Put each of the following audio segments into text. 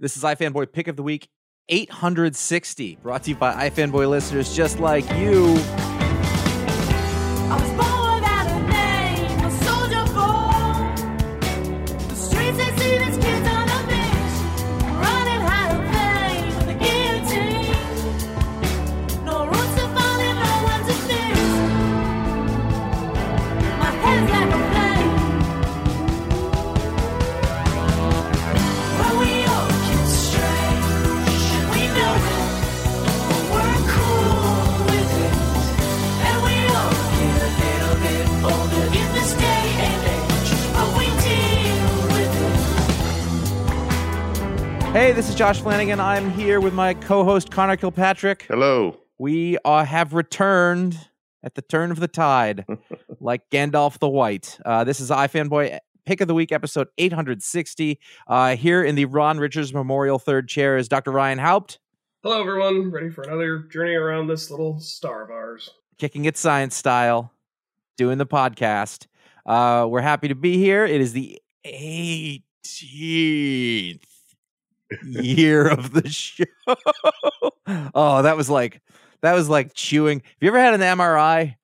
This is iFanboy Pick of the Week 860, brought to you by iFanboy listeners just like you. This is Josh Flanagan. I'm here with my co host, Connor Kilpatrick. Hello. We uh, have returned at the turn of the tide, like Gandalf the White. Uh, this is iFanboy Pick of the Week, episode 860. Uh, here in the Ron Richards Memorial third chair is Dr. Ryan Haupt, Hello, everyone. Ready for another journey around this little star of ours. kicking it science style, doing the podcast. Uh, we're happy to be here. It is the 18th year of the show. oh, that was like that was like chewing. Have you ever had an MRI?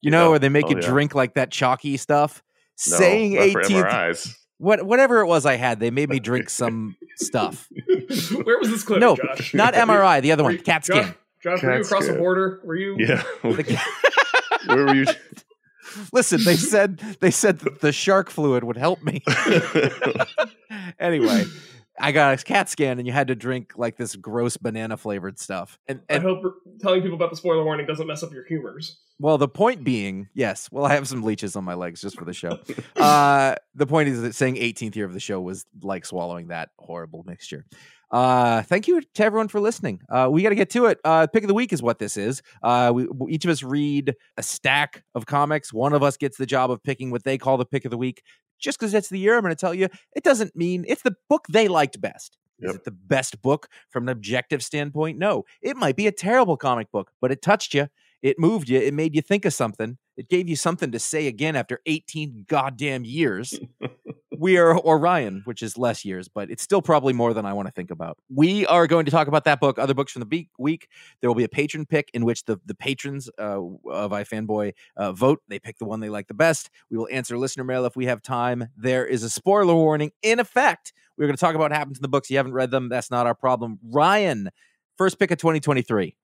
You know, Yeah. where they make Oh, you yeah. drink like that chalky stuff. No, Saying not for 18th, what whatever it was I had, they made me drink some stuff. Where was this clip, No, Josh? not MRI, the other Were one, you- CAT Josh, scan. Josh, were you CAT across the border? Were you? Yeah. The- Where were you? Listen, they said they said that the shark fluid would help me. anyway, I got a CAT scan, and you had to drink like this gross banana flavored stuff. And, I hope telling people about the spoiler warning doesn't mess up your humors. well, the point being, yes, well, I have some leeches on my legs just for the show. uh, the point is that saying 18th year of the show was like swallowing that horrible mixture. Uh, thank you to everyone for listening. Uh, we got to get to it. Uh, pick of the week is what this is. Uh, we we- each of us read a stack of comics. One of us gets the job of picking what they call the pick of the week. Just because it's the year, I'm going to tell you, it doesn't mean it's the book they liked best. Is it the best book from an objective standpoint? No. It might be a terrible comic book, but it touched you. It moved you. It made you think of something. It gave you something to say again after 18 goddamn years. we are Orion, which is less years, but it's still probably more than I want to think about. We are going to talk about that book, other books from the week. There will be a patron pick in which the, the patrons uh, of iFanboy uh, vote. They pick the one they like the best. We will answer listener mail if we have time. There is a spoiler warning in effect. We're going to talk about what happens in the books. You haven't read them. That's not our problem. Ryan, first pick of 2023.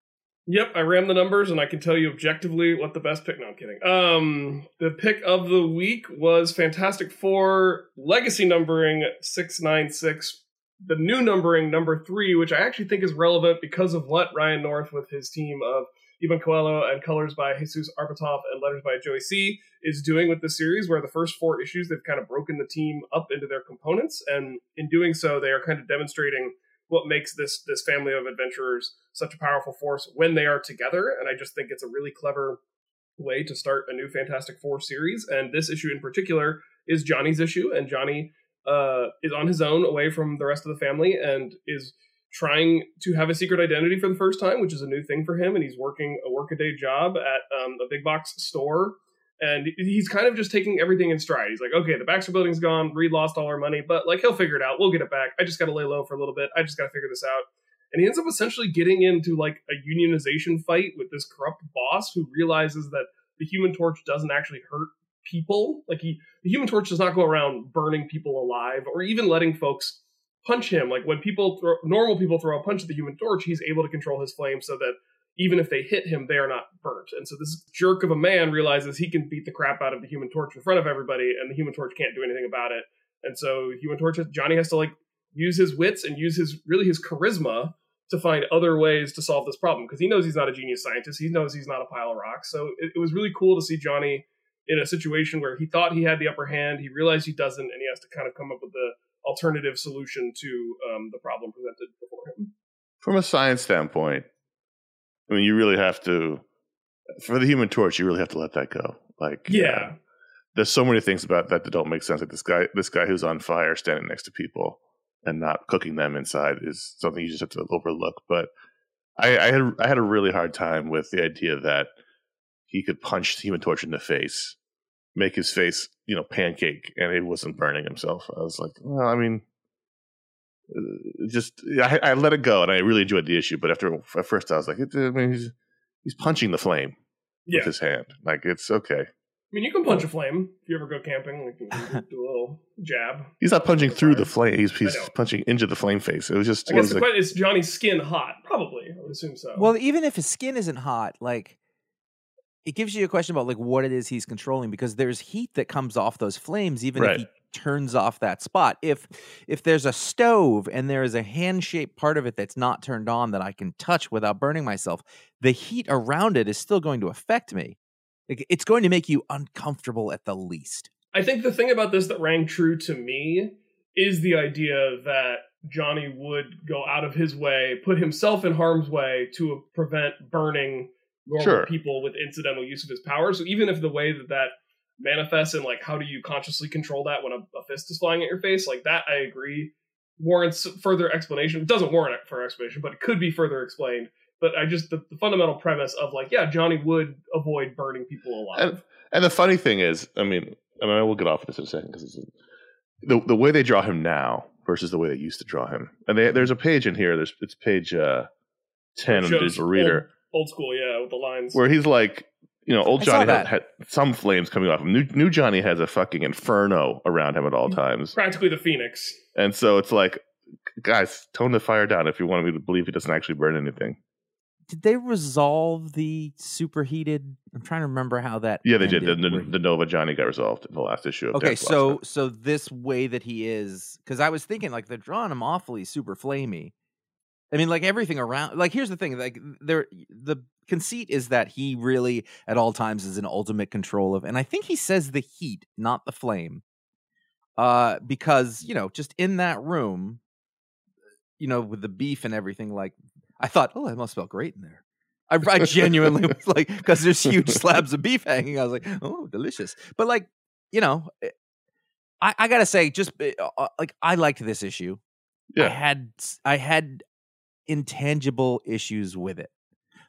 Yep, I ran the numbers and I can tell you objectively what the best pick. No, I'm kidding. Um, the pick of the week was Fantastic Four Legacy numbering six nine six. The new numbering number three, which I actually think is relevant because of what Ryan North with his team of Iban Coello and colors by Jesus Aburtov and letters by Joey C is doing with the series, where the first four issues they've kind of broken the team up into their components, and in doing so, they are kind of demonstrating what makes this this family of adventurers such a powerful force when they are together. And I just think it's a really clever way to start a new Fantastic Four series. And this issue in particular is Johnny's issue, and Johnny uh, is on his own away from the rest of the family and is trying to have a secret identity for the first time, which is a new thing for him. And he's working a workaday job at um, a big box store. And he's kind of just taking everything in stride. He's like, okay, the Baxter building's gone. Reed lost all our money, but like he'll figure it out. We'll get it back. I just got to lay low for a little bit. I just got to figure this out. And he ends up essentially getting into like a unionization fight with this corrupt boss who realizes that the Human Torch doesn't actually hurt people. Like he, the Human Torch does not go around burning people alive or even letting folks punch him. Like when people throw, normal people throw a punch at the Human Torch, he's able to control his flame so that even if they hit him, they are not burnt. And so this jerk of a man realizes he can beat the crap out of the Human Torch in front of everybody, and the Human Torch can't do anything about it. And so Human Torch, Johnny has to like use his wits and use his really his charisma to find other ways to solve this problem because he knows he's not a genius scientist. He knows he's not a pile of rocks. So it, it was really cool to see Johnny in a situation where he thought he had the upper hand. He realized he doesn't, and he has to kind of come up with the alternative solution to um, the problem presented before him. From a science standpoint, I mean, you really have to, for the human torch, you really have to let that go. Like, Yeah. uh, there's so many things about that that don't make sense. Like this guy, this guy who's on fire standing next to people and not cooking them inside is something you just have to overlook. But I, I had, I had a really hard time with the idea that he could punch the human torch in the face, make his face, you know, pancake, and he wasn't burning himself. I was like, well, I mean, just I, I let it go, and I really enjoyed the issue. But after at first, I was like, I mean, he's he's punching the flame Yeah. with his hand. Like it's okay. I mean, you can punch a flame if you ever go camping. Like, you can do a little jab. He's not punching through the flame. He's he's punching into the flame face. It was just I guess of the like, question is Johnny's skin hot? Probably. I would assume so. Well, even if his skin isn't hot, like it gives you a question about like what it is he's controlling because there's heat that comes off those flames even Right. if he turns off that spot. If if there's a stove and there is a hand-shaped part of it that's not turned on that I can touch without burning myself, the heat around it is still going to affect me. It's going to make you uncomfortable at the least. I think the thing about this that rang true to me is the idea that Johnny would go out of his way, put himself in harm's way to prevent burning normal Sure. people with incidental use of his power. So even if the way that that manifests and like how do you consciously control that when a, a fist is flying at your face, like that, I agree warrants further explanation. It doesn't warrant further explanation, but it could be further explained. But I just the, the fundamental premise of like, yeah, Johnny would avoid burning people alive. And, and the funny thing is, I mean, I mean, we'll get off of this in a second because the the way they draw him now versus the way they used to draw him. And they, there's a page in here. There's it's page uh, ten of the Shows digital reader Old school, yeah, with the lines. where he's like, you know, old Johnny had, had some flames coming off him. New, new Johnny has a fucking inferno around him at all mm. times, practically the Phoenix. and so it's like, guys, tone the fire down if you want me to believe he doesn't actually burn anything. Did they resolve the superheated? I'm trying to remember how that. Yeah, they did. The, the, the Nova Johnny got resolved in the last issue. Of Okay, Death so Blossom. so this way that he is, because I was thinking like they're drawing him awfully super flamey. I mean, like everything around. Like here's the thing: like there, the conceit is that he really at all times is in ultimate control of, and I think he says the heat, not the flame, uh, because you know, just in that room, you know, with the beef and everything. Like I thought, oh, it must smell great in there. I, I genuinely was like, because there's huge slabs of beef hanging. I was like, oh, delicious. But like, you know, eh, I, I gotta say, just eh, uh, like I liked this issue. I had i had intangible issues with it.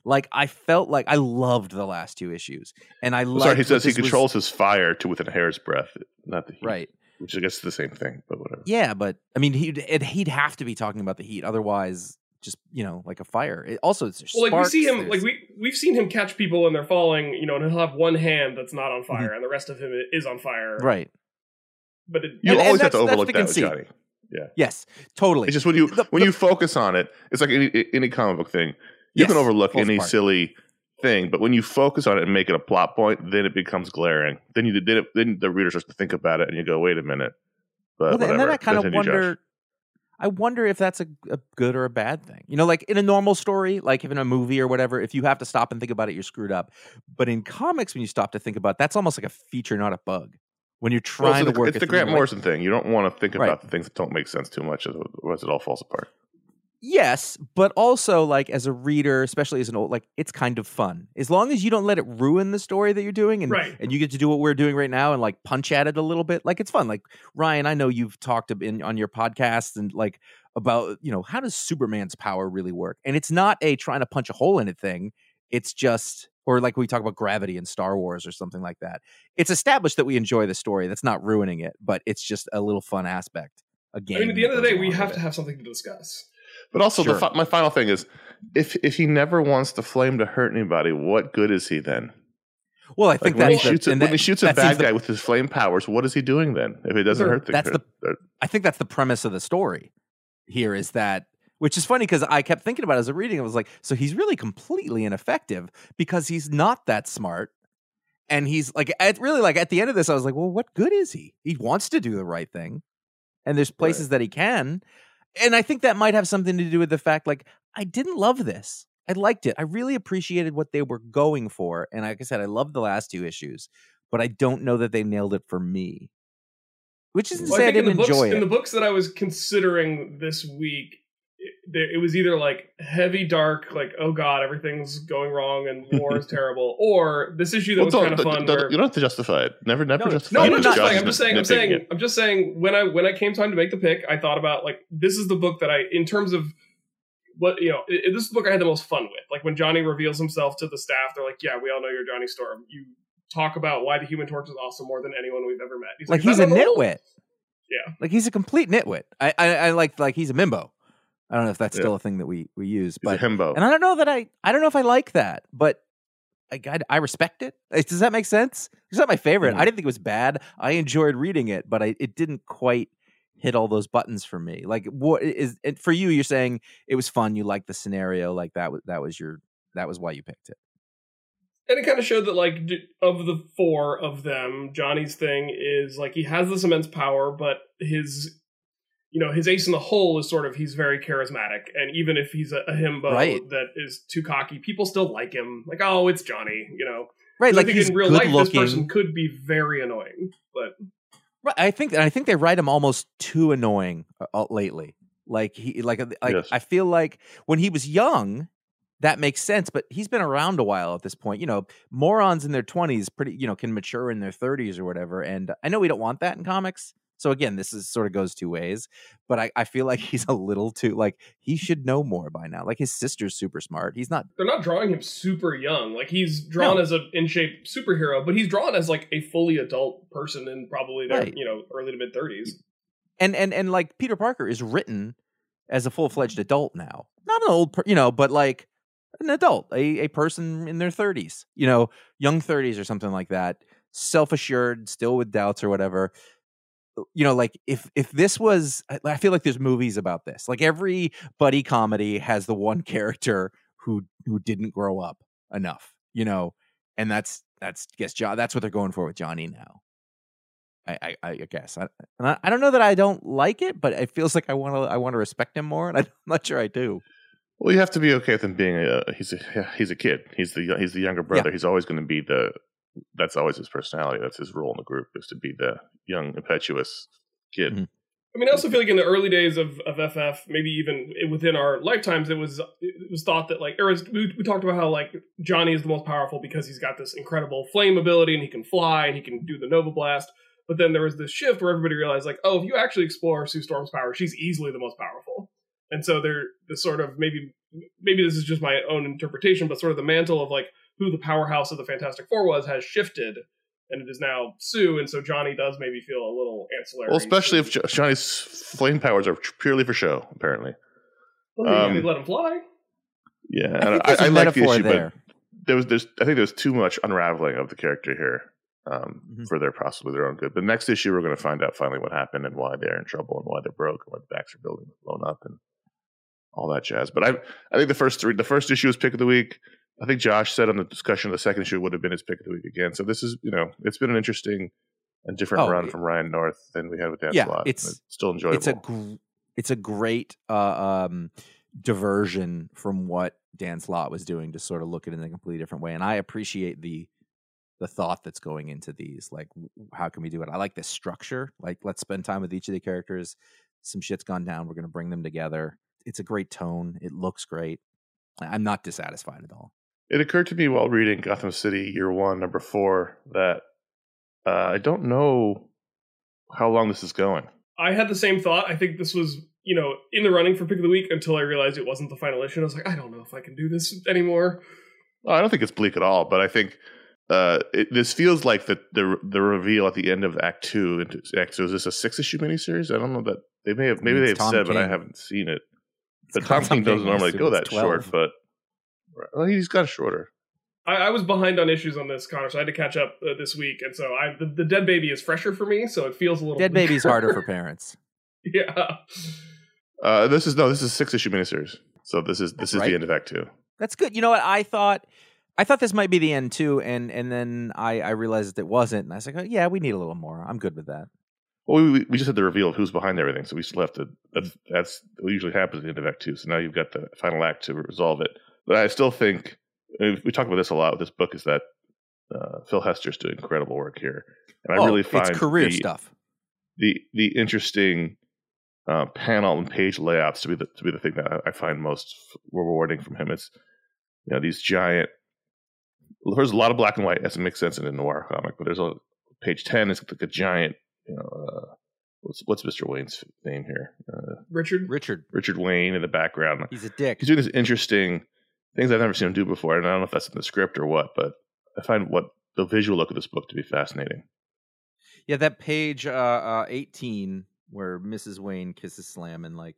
Like I felt like I loved the last two issues, and I Well, Sorry, he says he this was- controls his fire to within a hair's breadth, not the heat. right. Which I guess is the same thing, but whatever. Yeah, but I mean, he'd it, he'd have to be talking about the heat, otherwise, just you know, like a fire. It, also, it's Well, like we see him, like we we've seen him catch people and they're falling, you know, and he'll have one hand that's not on Mm-hmm. fire and the rest of him is on fire. right. But it, You And- and always have to that's- that's overlook that with conceit. Johnny. Yes, totally. It's just when you The- when the- you focus on it, it's like any any comic book thing. You can overlook any apart. silly thing, but when you focus on it and make it a plot point, then it becomes glaring. Then you then, it, then the reader starts to think about it, and you go, "Wait a minute." But well, then- and then I kind of Continue, Josh. wonder. I wonder if that's a, a good or a bad thing. You know, like in a normal story, like in a movie or whatever, if you have to stop and think about it, you're screwed up. But in comics, when you stop to think about, it, that's almost like a feature, not a bug. When you're Well, trying it's to the, work it's the Grant like- Morrison thing. You don't want to think Right. about the things that don't make sense too much, otherwise it all falls apart. Yes, but also like as a reader, especially as an old, like it's kind of fun as long as you don't let it ruin the story that you're doing, and Right. and you get to do what we're doing right now and like punch at it a little bit. Like it's fun. Like Ryan, I know you've talked in on your podcast and like about you know how does Superman's power really work, and it's not a trying to punch a hole in it thing. It's just or like we talk about gravity in Star Wars or something like that. It's established that we enjoy the story. That's not ruining it, but it's just a little fun aspect. Again, I mean, at the end of the day, we have to have something to discuss. But also, the Sure. fi- my final thing is, if if he never wants the flame to hurt anybody, what good is he then? Well, I Like think when he that's the- shoots a, when he shoots a bad the- guy with his flame powers, what is he doing then? If it doesn't hurt the, That's the- the- I think that's the premise of the story here is that which is funny because I kept thinking about it as a reading. I was like, so he's really completely ineffective because he's not that smart. And he's like, at really like at the end of this, I was like, well, what good is he? He wants to do the right thing. And there's places that he can. And I think that might have something to do with the fact, like, I didn't love this. I liked it. I really appreciated what they were going for. And like I said, I loved the last two issues, but I don't know that they nailed it for me. Which isn't to Well, say I, in didn't the books, enjoy in the books that I was considering this week, it, there- it was either like heavy dark, like oh god, everything's going wrong and war is terrible, or this issue that Well, was kind of fun. don't- where, you don't have to justify it. Never, never No, justify no, it. I'm not because justifying. I'm just is saying. I'm saying. it. I'm just saying. When I when I came time to make the pick, I thought about like this is the book that I, in terms of what you know, i i- this is the book I had the most fun with. Like when Johnny reveals himself to the staff, they're like, "Yeah, we all know you're Johnny Storm. You talk about why the Human Torch is awesome more than anyone we've ever met." like "Is he's a nitwit. Yeah. like he's a complete nitwit. I I, I like like he's a mimbo. I don't know if that's Yeah. still a thing that we we use, He's a but himbo. and I don't know that I I don't know if I like that, but I I, I respect it. Does that make sense? It's not my favorite. Mhm. I didn't think it was bad. I enjoyed reading it, but I it didn't quite hit all those buttons for me. Like what is and for you? You're saying it was fun. You liked the scenario. Like that was that was your that was why you picked it. and it kind of showed that like of the four of them johnny's thing is like he has this immense power but his you know his ace in the hole is sort of he's very charismatic and even if he's a, a himbo Right. that is too cocky people still like him like oh it's johnny you know right like i think he's in real good life this person could be very annoying but Right, I think I think they write him almost too annoying uh, uh, lately. Like he like uh, like Yes. I feel like when he was young, that makes sense. But he's been around a while at this point. You know, morons in their twenties pretty you know can mature in their thirties or whatever. And I know we don't want that in comics. So again, this is sort of goes two ways. But I, I feel like he's a little too like he should know more by now. Like his sister's super smart. He's not they're not drawing him super young like he's drawn No. as an in shape superhero but he's drawn as like a fully adult person in probably their Right. you know early to mid 30s and and and like Peter Parker is written as a full fledged adult now, not an old, per, you know, but like an adult, a a person in their thirties, you know, young thirties or something like that, self assured, still with doubts or whatever. You know, like if if this was, I- feel like there's movies about this. Like every buddy comedy has the one character who who didn't grow up enough, you know, and that's that's guess John. That's what they're going for with Johnny now. I, I, I guess. I, and I, I don't know that I don't like it, but it feels like I want to. I want to respect him more, and I'm not sure I do. Well, you have to be okay with him being a he's a he's a kid. He's the he's the younger brother. He's always going to be the that's always his personality. That's his role in the group is to be the young impetuous kid. Mhm. I mean, I also feel like in the early days of, of FF, maybe even within our lifetimes, it was it was thought that like, or as we, we talked about how like Johnny is the most powerful because he's got this incredible flame ability and he can fly and he can do the Nova Blast. But then there was this shift where everybody realized like, oh, if you actually explore Sue Storm's power, she's easily the most powerful. And so there, the sort of maybe maybe this is just my own interpretation, but sort of the mantle of like who the powerhouse of the Fantastic Four was has shifted, and it is now Sue. And so Johnny does maybe feel a little ancillary. Well, especially if Johnny's flame powers are purely for show. Apparently, Well, yeah, Um, let him fly. yeah. I, I, think I, there's a I like the issue, there. but there was there's I think there's too much unraveling of the character here um, Mhm. for their possibly their own good. But next issue, we're going to find out finally what happened and why they're in trouble and why they're broke and why the Baxter building was blown up and all that jazz. But I I think the first three the first issue was pick of the week. I think Josh said on the discussion of the second issue would have been his pick of the week again. So this is you know it's been an interesting and different Oh, run from Ryan North than we had with Dan Yeah, Slott. it's- still enjoyable. it's a gr- it's a great uh, um, diversion from what Dan Slott was doing to sort of look at it in a completely different way. And I appreciate the the thought that's going into these. Like, how can we do it? I like this structure. Like, let's spend time with each of the characters. Some shit's gone down. We're going to bring them together. It's a great tone. It looks great. I'm not dissatisfied at all. It occurred to me while reading Gotham City Year One, Number Four, that uh, I don't know how long this is going. I had the same thought. I think this was, you know, in the running for pick of the week until I realized it wasn't the final issue. I was like, I don't know if I can do this anymore. Well, I don't think it's bleak at all, but I think uh, it, this feels like the, the the reveal at the end of Act Two. Into Act Two is this a six issue miniseries? I don't know that they may have maybe they've Tom said, but I haven't seen it. It's But Tom King doesn't normally go it's that short, but well, he's got a shorter. I, I was behind on issues on this, Connor, so I had to catch up uh, this week. And so I the, the dead baby is fresher for me, so it feels a little Dead baby's weaker. harder for parents. yeah. Uh, this is no, this is six issue miniseries. So this is this is Right. the end of Act Two. That's good. You know what? I thought I thought this might be the end too, and and then I I realized it wasn't, and I was like, oh, yeah, we need a little more. I'm good with that. Well, we, we just had the reveal of who's behind everything, so we still have to. That's, that's what usually happens at the end of Act Two. So now you've got the final act to resolve it. But I still think we talk about this a lot with this book is that uh, Phil Hester's doing incredible work here, and I oh, really find it's career the, stuff. the the interesting uh, panel and page layouts to be the to be the thing that I, I find most rewarding from him. It's you know these giant. There's a lot of black and white. It doesn't make sense in a noir comic, but there's a page ten is like a giant. You know, uh, what's what's Mr. Wayne's name here? Uh, Richard. Richard, Richard Wayne in the background. he's a dick. He's doing this interesting things I've never seen him do before, and I don't know if that's in the script or what, but I find what the visual look of this book to be fascinating. Yeah, that page uh, uh, 18 where Mrs. Wayne kisses Slam and like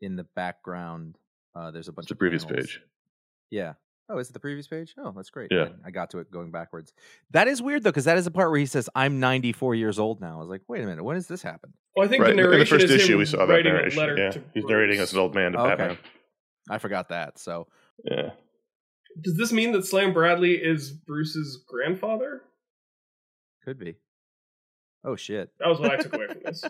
in the background uh there's a bunch It's the of previous panels. page. Yeah. Oh, is it the previous page? Oh, that's great. Yeah. I, I got to it going backwards. That is weird though, because that is the part where he says, "I'm 94 years old now." I was like, "Wait a minute, when does this happen?" Well, I think Right. the In the first is issue, him we saw that narration. Yeah, to he's narrating as an old man to Okay. Batman. I forgot that. So Yeah, Does this mean that Slam Bradley is Bruce's grandfather? could be. Oh shit. That was what I took away from this.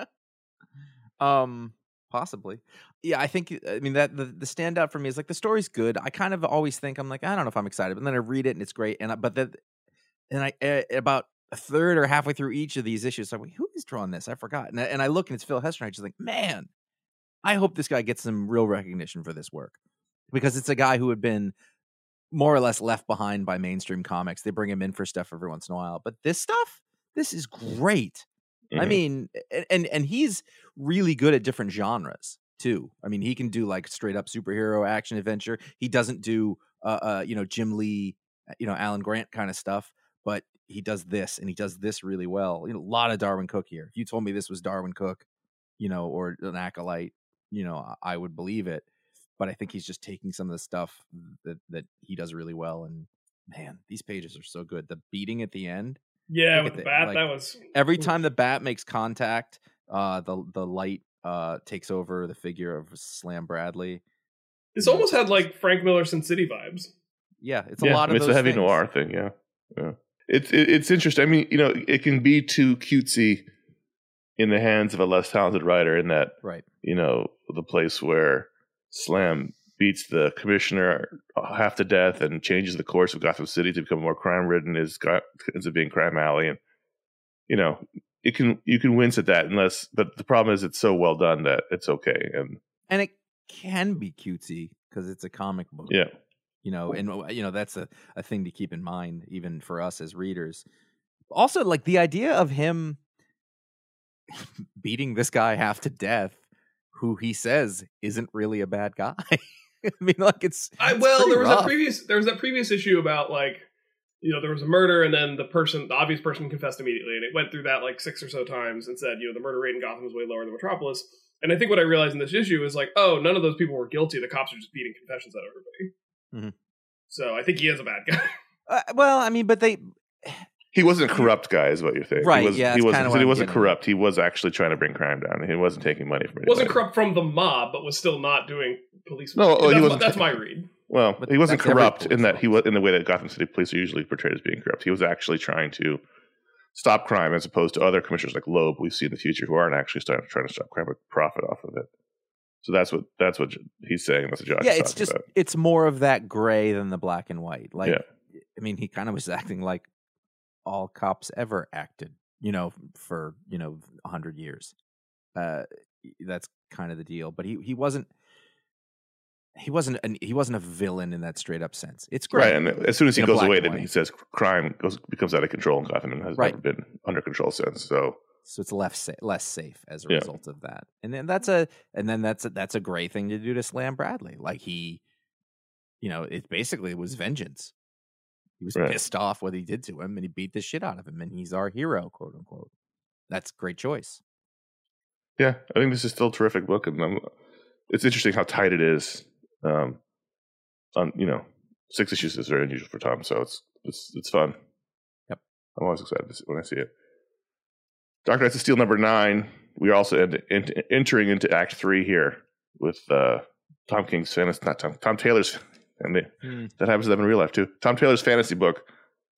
um, possibly. Yeah, I think. I mean that the the standout for me is like the story's good. I kind of always think I'm like I don't know if I'm excited, but then I read it and it's great. And I, but then and I uh, about a third or halfway through each of these issues, I'm like, who is drawing this? I forgot. And I, and I look and it's Phil Hester. And I just think, man, I hope this guy gets some real recognition for this work because it's a guy who had been more or less left behind by mainstream comics. They bring him in for stuff every once in a while, but this stuff, this is great. I Mhm. mean, and and he's really good at different genres too. I mean, he can do like straight up superhero action adventure. He doesn't do uh, uh you know Jim Lee, uh, you know Alan Grant kind of stuff, but he does this and he does this really well. You know, a lot of Darwyn Cooke here. If you told me this was Darwyn Cooke, you know, or an acolyte, you know, I- I would believe it. But I think he's just taking some of the stuff that that he does really well. And man, these pages are so good. The beating at the end Yeah, with the the- bat, like, that was every time the bat makes contact, uh, the the light uh takes over the figure of Slam Bradley. This almost had like Frank Miller Sin City vibes. Yeah, it's a yeah, lot of it's those a heavy things. noir thing. Yeah, yeah. It's it, it's interesting. I mean, you know, it can be too cutesy in the hands of a less talented writer. In that, Right. you know, the place where Slam beats the commissioner half to death and changes the course of Gotham City to become more crime ridden is ends up being crime alley, and you know, it can you can wince at that unless. But the problem is, it's so well done that it's okay. And And it can be cutesy because it's a comic book. yeah, You know, and uh, you know that's a, a thing to keep in mind, even for us as readers. Also, like the idea of him beating this guy half to death, who he says isn't really a bad guy. I mean, like it's, I, it's well, there was rough. that previous there was that previous issue about like you know there was a murder and then the person the obvious person confessed immediately and it went through that like six or so times and said you know the murder rate in Gotham is way lower than Metropolis and I think what I realized in this issue is like oh none of those people were guilty the cops are just beating confessions out of everybody Mhm. so I think he is a bad guy Uh, well, I mean, but they he wasn't a corrupt guy, is what you're saying. Right, He was, yeah, he that's was. kinda He, what I'm wasn't getting at. corrupt. He was actually trying to bring crime down. He wasn't taking money from. wasn't corrupt from the mob but was still not doing police No, work. oh, he that's, wasn't- that's my read Well, But he wasn't corrupt in that he was in the way that Gotham City police are usually portrayed as being corrupt. He was actually trying to stop crime, as opposed to other commissioners like Loeb we see in the future who aren't actually starting trying to stop crime but profit off of it. So that's what that's what he's saying. That's what Josh yeah, it's just about. it's more of that gray than the black and white. Like, Yeah. I mean, he kind of was acting like all cops ever acted, you know, for you know a hundred years. Uh, that's kind of the deal. But he he wasn't. He wasn't an, he wasn't a villain in that straight up sense. It's great. Right, and as soon as he goes away, then he says crime goes becomes out of control in Gotham and has Right. never been under control since. So so it's less sa- less safe as a Yeah. result of that. And then that's a and then that's a, that's a great thing to do to Slam Bradley. Like he, you know, it basically was vengeance. He was Right. pissed off what he did to him, and he beat the shit out of him, and he's our hero, quote unquote. That's a great choice. yeah, I think this is still a terrific book, and um it's interesting how tight it is. Um, on you know, six issues is very unusual for Tom, so it's it's it's fun. Yep. I'm always excited to see, when I see it. Dark Knights of Steel number nine. We are also ent- ent- entering into Act Three here with uh, Tom King's fantasy, not Tom, Tom Taylor's, and Hmm. that happens to them in real life too. Tom Taylor's fantasy book,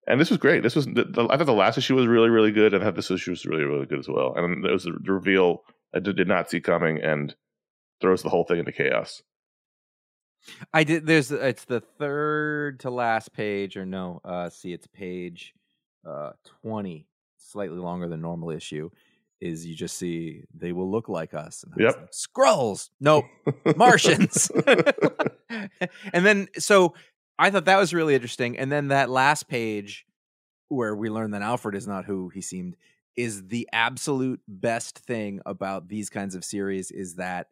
and this was great. This was the, the, I thought the last issue was really really good, and I thought this issue was really really good as well. And it was the reveal I did, did not see coming, and throws the whole thing into chaos. I did. There's it's the third to last page, or no? Uh, see, it's page uh twenty, slightly longer than normal issue. Is you just see they will look like us. And Yep. like, Skrulls. No, Martians. and then so I thought that was really interesting. And then that last page where we learn that Alfred is not who he seemed is the absolute best thing about these kinds of series is that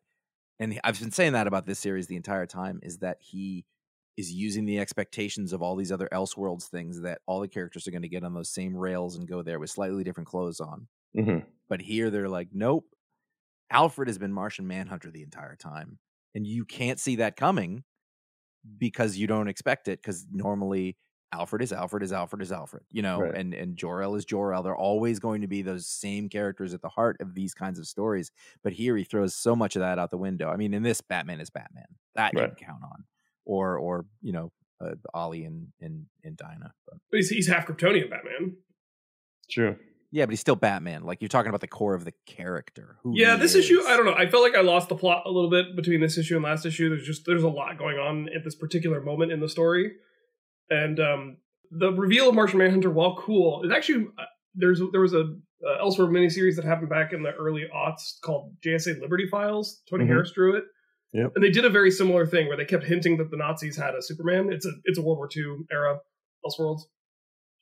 and I've been saying that about this series the entire time is that he is using the expectations of all these other Elseworlds things that all the characters are going to get on those same rails and go there with slightly different clothes on hmm But here they're like, nope. Alfred has been Martian Manhunter the entire time, and you can't see that coming because you don't expect it. Because normally Alfred is Alfred is Alfred is Alfred, you know, Right. and and Jor El is Jor El. They're always going to be those same characters at the heart of these kinds of stories. But here he throws so much of that out the window. I mean, in this, Batman is Batman. That you Right. can count on, or or you know, uh, Ollie and and and Dinah. But But he's, he's half Kryptonian Batman. True. Yeah, but he's still Batman. Like you're talking about the core of the character. Who Yeah, he this issue. I don't know. I felt like I lost the plot a little bit between this issue and last issue. There's just there's a lot going on at this particular moment in the story, and um, the reveal of Martian Manhunter, while cool, is actually uh, there's there was a uh, Elseworld miniseries that happened back in the early aughts called JSA Liberty Files. Tony Mhm. Harris drew it. Yep. And they did a very similar thing where they kept hinting that the Nazis had a Superman. It's a it's a World War II era Elseworlds.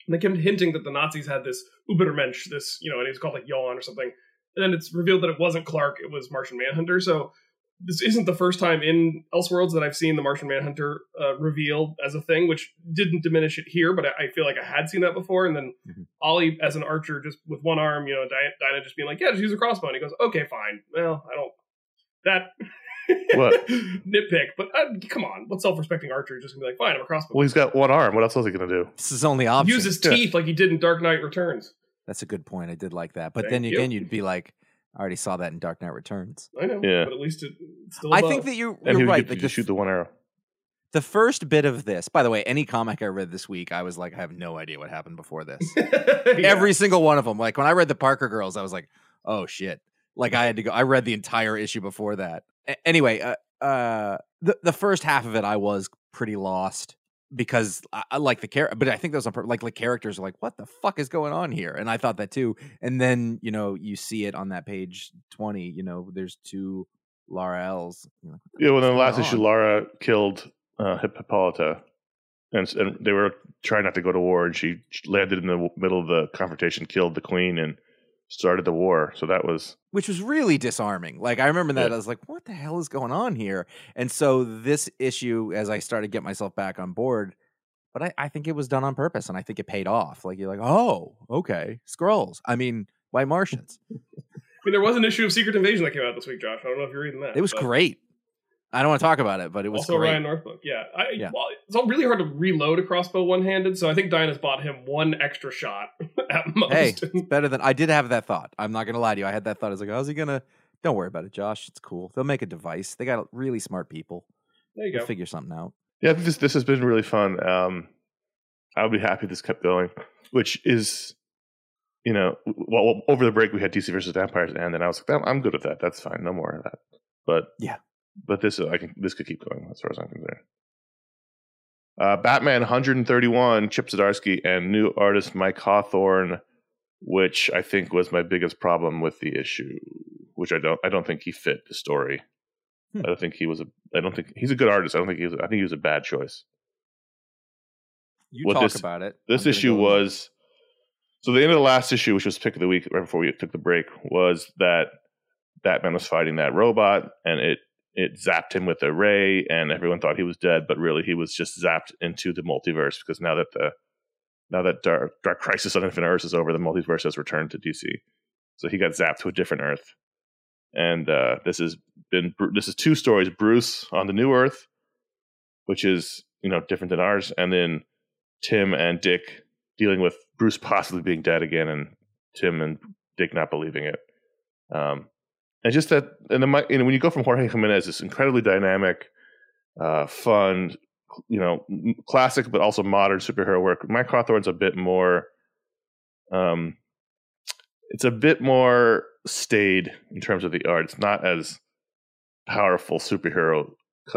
And they kept hinting that the Nazis had this Ubermensch, this, you know, and he was called like Yawn or something. And then it's revealed that it wasn't Clark, it was Martian Manhunter. So this isn't the first time in Elseworlds that I've seen the Martian Manhunter uh, revealed as a thing, which didn't diminish it here, but I, I feel like I had seen that before. And then Mhm. Ollie, as an archer, just with one arm, you know, Di- Dinah just being like, yeah, just use a crossbow. And he goes, okay, fine. Well, I don't. That. What? Nitpick, but uh, come on. What self respecting archer is just gonna be like, fine, I'm a crossbow. Well, he's got one arm. What else was he going to do? This is only option. Use his Yeah. teeth like he did in Dark Knight Returns. That's a good point. I did like that. But Thank then again, you'd be like, I already saw that in Dark Knight Returns. I know, Yeah. but at least it, it's still. I above. think that you, And you're he right. get Like just shoot the one arrow. the first bit of this, by the way, any comic I read this week, I was like, I have no idea what happened before this. Yeah. Every single one of them. Like when I read the Parker Girls, I was like, oh shit. Like I had to go. I read the entire issue before that. Anyway, uh, uh, the the first half of it, I was pretty lost because I, I like the character, but I think those on purpose. Like the characters are like, what the fuck is going on here? And I thought that too. And then you know you see it on that page twenty. You know, there's two Lara L's. Like, Yeah, well, in the last going issue. Lara killed uh, Hip- Hippolyta, and, and they were trying not to go to war, and she landed in the middle of the confrontation, killed the queen, and started the war. So that was which was really disarming. Like I remember that Yeah. I was like, "What the hell is going on here?" And so this issue, as I started to get myself back on board, but I, I think it was done on purpose, and I think it paid off. Like you're like, "Oh, okay, skrulls." I mean, white Martians. I mean, there was an issue of Secret Invasion that came out this week, Josh. I don't know if you're reading that. It was but great. I don't want to talk about it, but it was also great. Ryan Northbrook. Yeah, I, Yeah. Well, it's all really hard to reload a crossbow one handed, so I think Dinah's bought him one extra shot at most. Hey, it's better than I did have that thought. I'm not gonna lie to you. I had that thought. I was like, "How's he gonna?" Don't worry about it, Josh. It's cool. They'll make a device. They got really smart people. there you They'll go. figure something out. yeah. This this has been really fun. Um, I would be happy if this kept going, which is, you know, well, well, over the break we had DC versus Vampires, and then I was like, I'm good with that. That's fine. No more of that. But Yeah. But this I can this could keep going as far as I'm concerned. Uh, Batman 131, Chip Zdarsky, and new artist Mike Hawthorne, which I think was my biggest problem with the issue. Which I don't I don't think he fit the story. Hmm. I don't think he was a I don't think he's a good artist. I don't think he was I think he was a bad choice. You What talk this- about it. This I'm issue go- was so the end of the last issue, which was pick of the week right before we took the break, was that Batman was fighting that robot and it it zapped him with a ray and everyone thought he was dead, but really he was just zapped into the multiverse because now that the now that Dark, Dark Crisis on Infinite Earths is over, the multiverse has returned to DC. So he got zapped to a different Earth. And uh, this has been this is two stories: Bruce on the new Earth, which is you know different than ours, and then Tim and Dick dealing with Bruce possibly being dead again, and Tim and Dick not believing it. Um, and just that, and then my, you know, when you go from Jorge Jimenez, this incredibly dynamic, uh, fun, you know, classic but also modern superhero work. Mike Hawthorne's a bit more, um, it's a bit more staid in terms of the art. It's not as powerful superhero.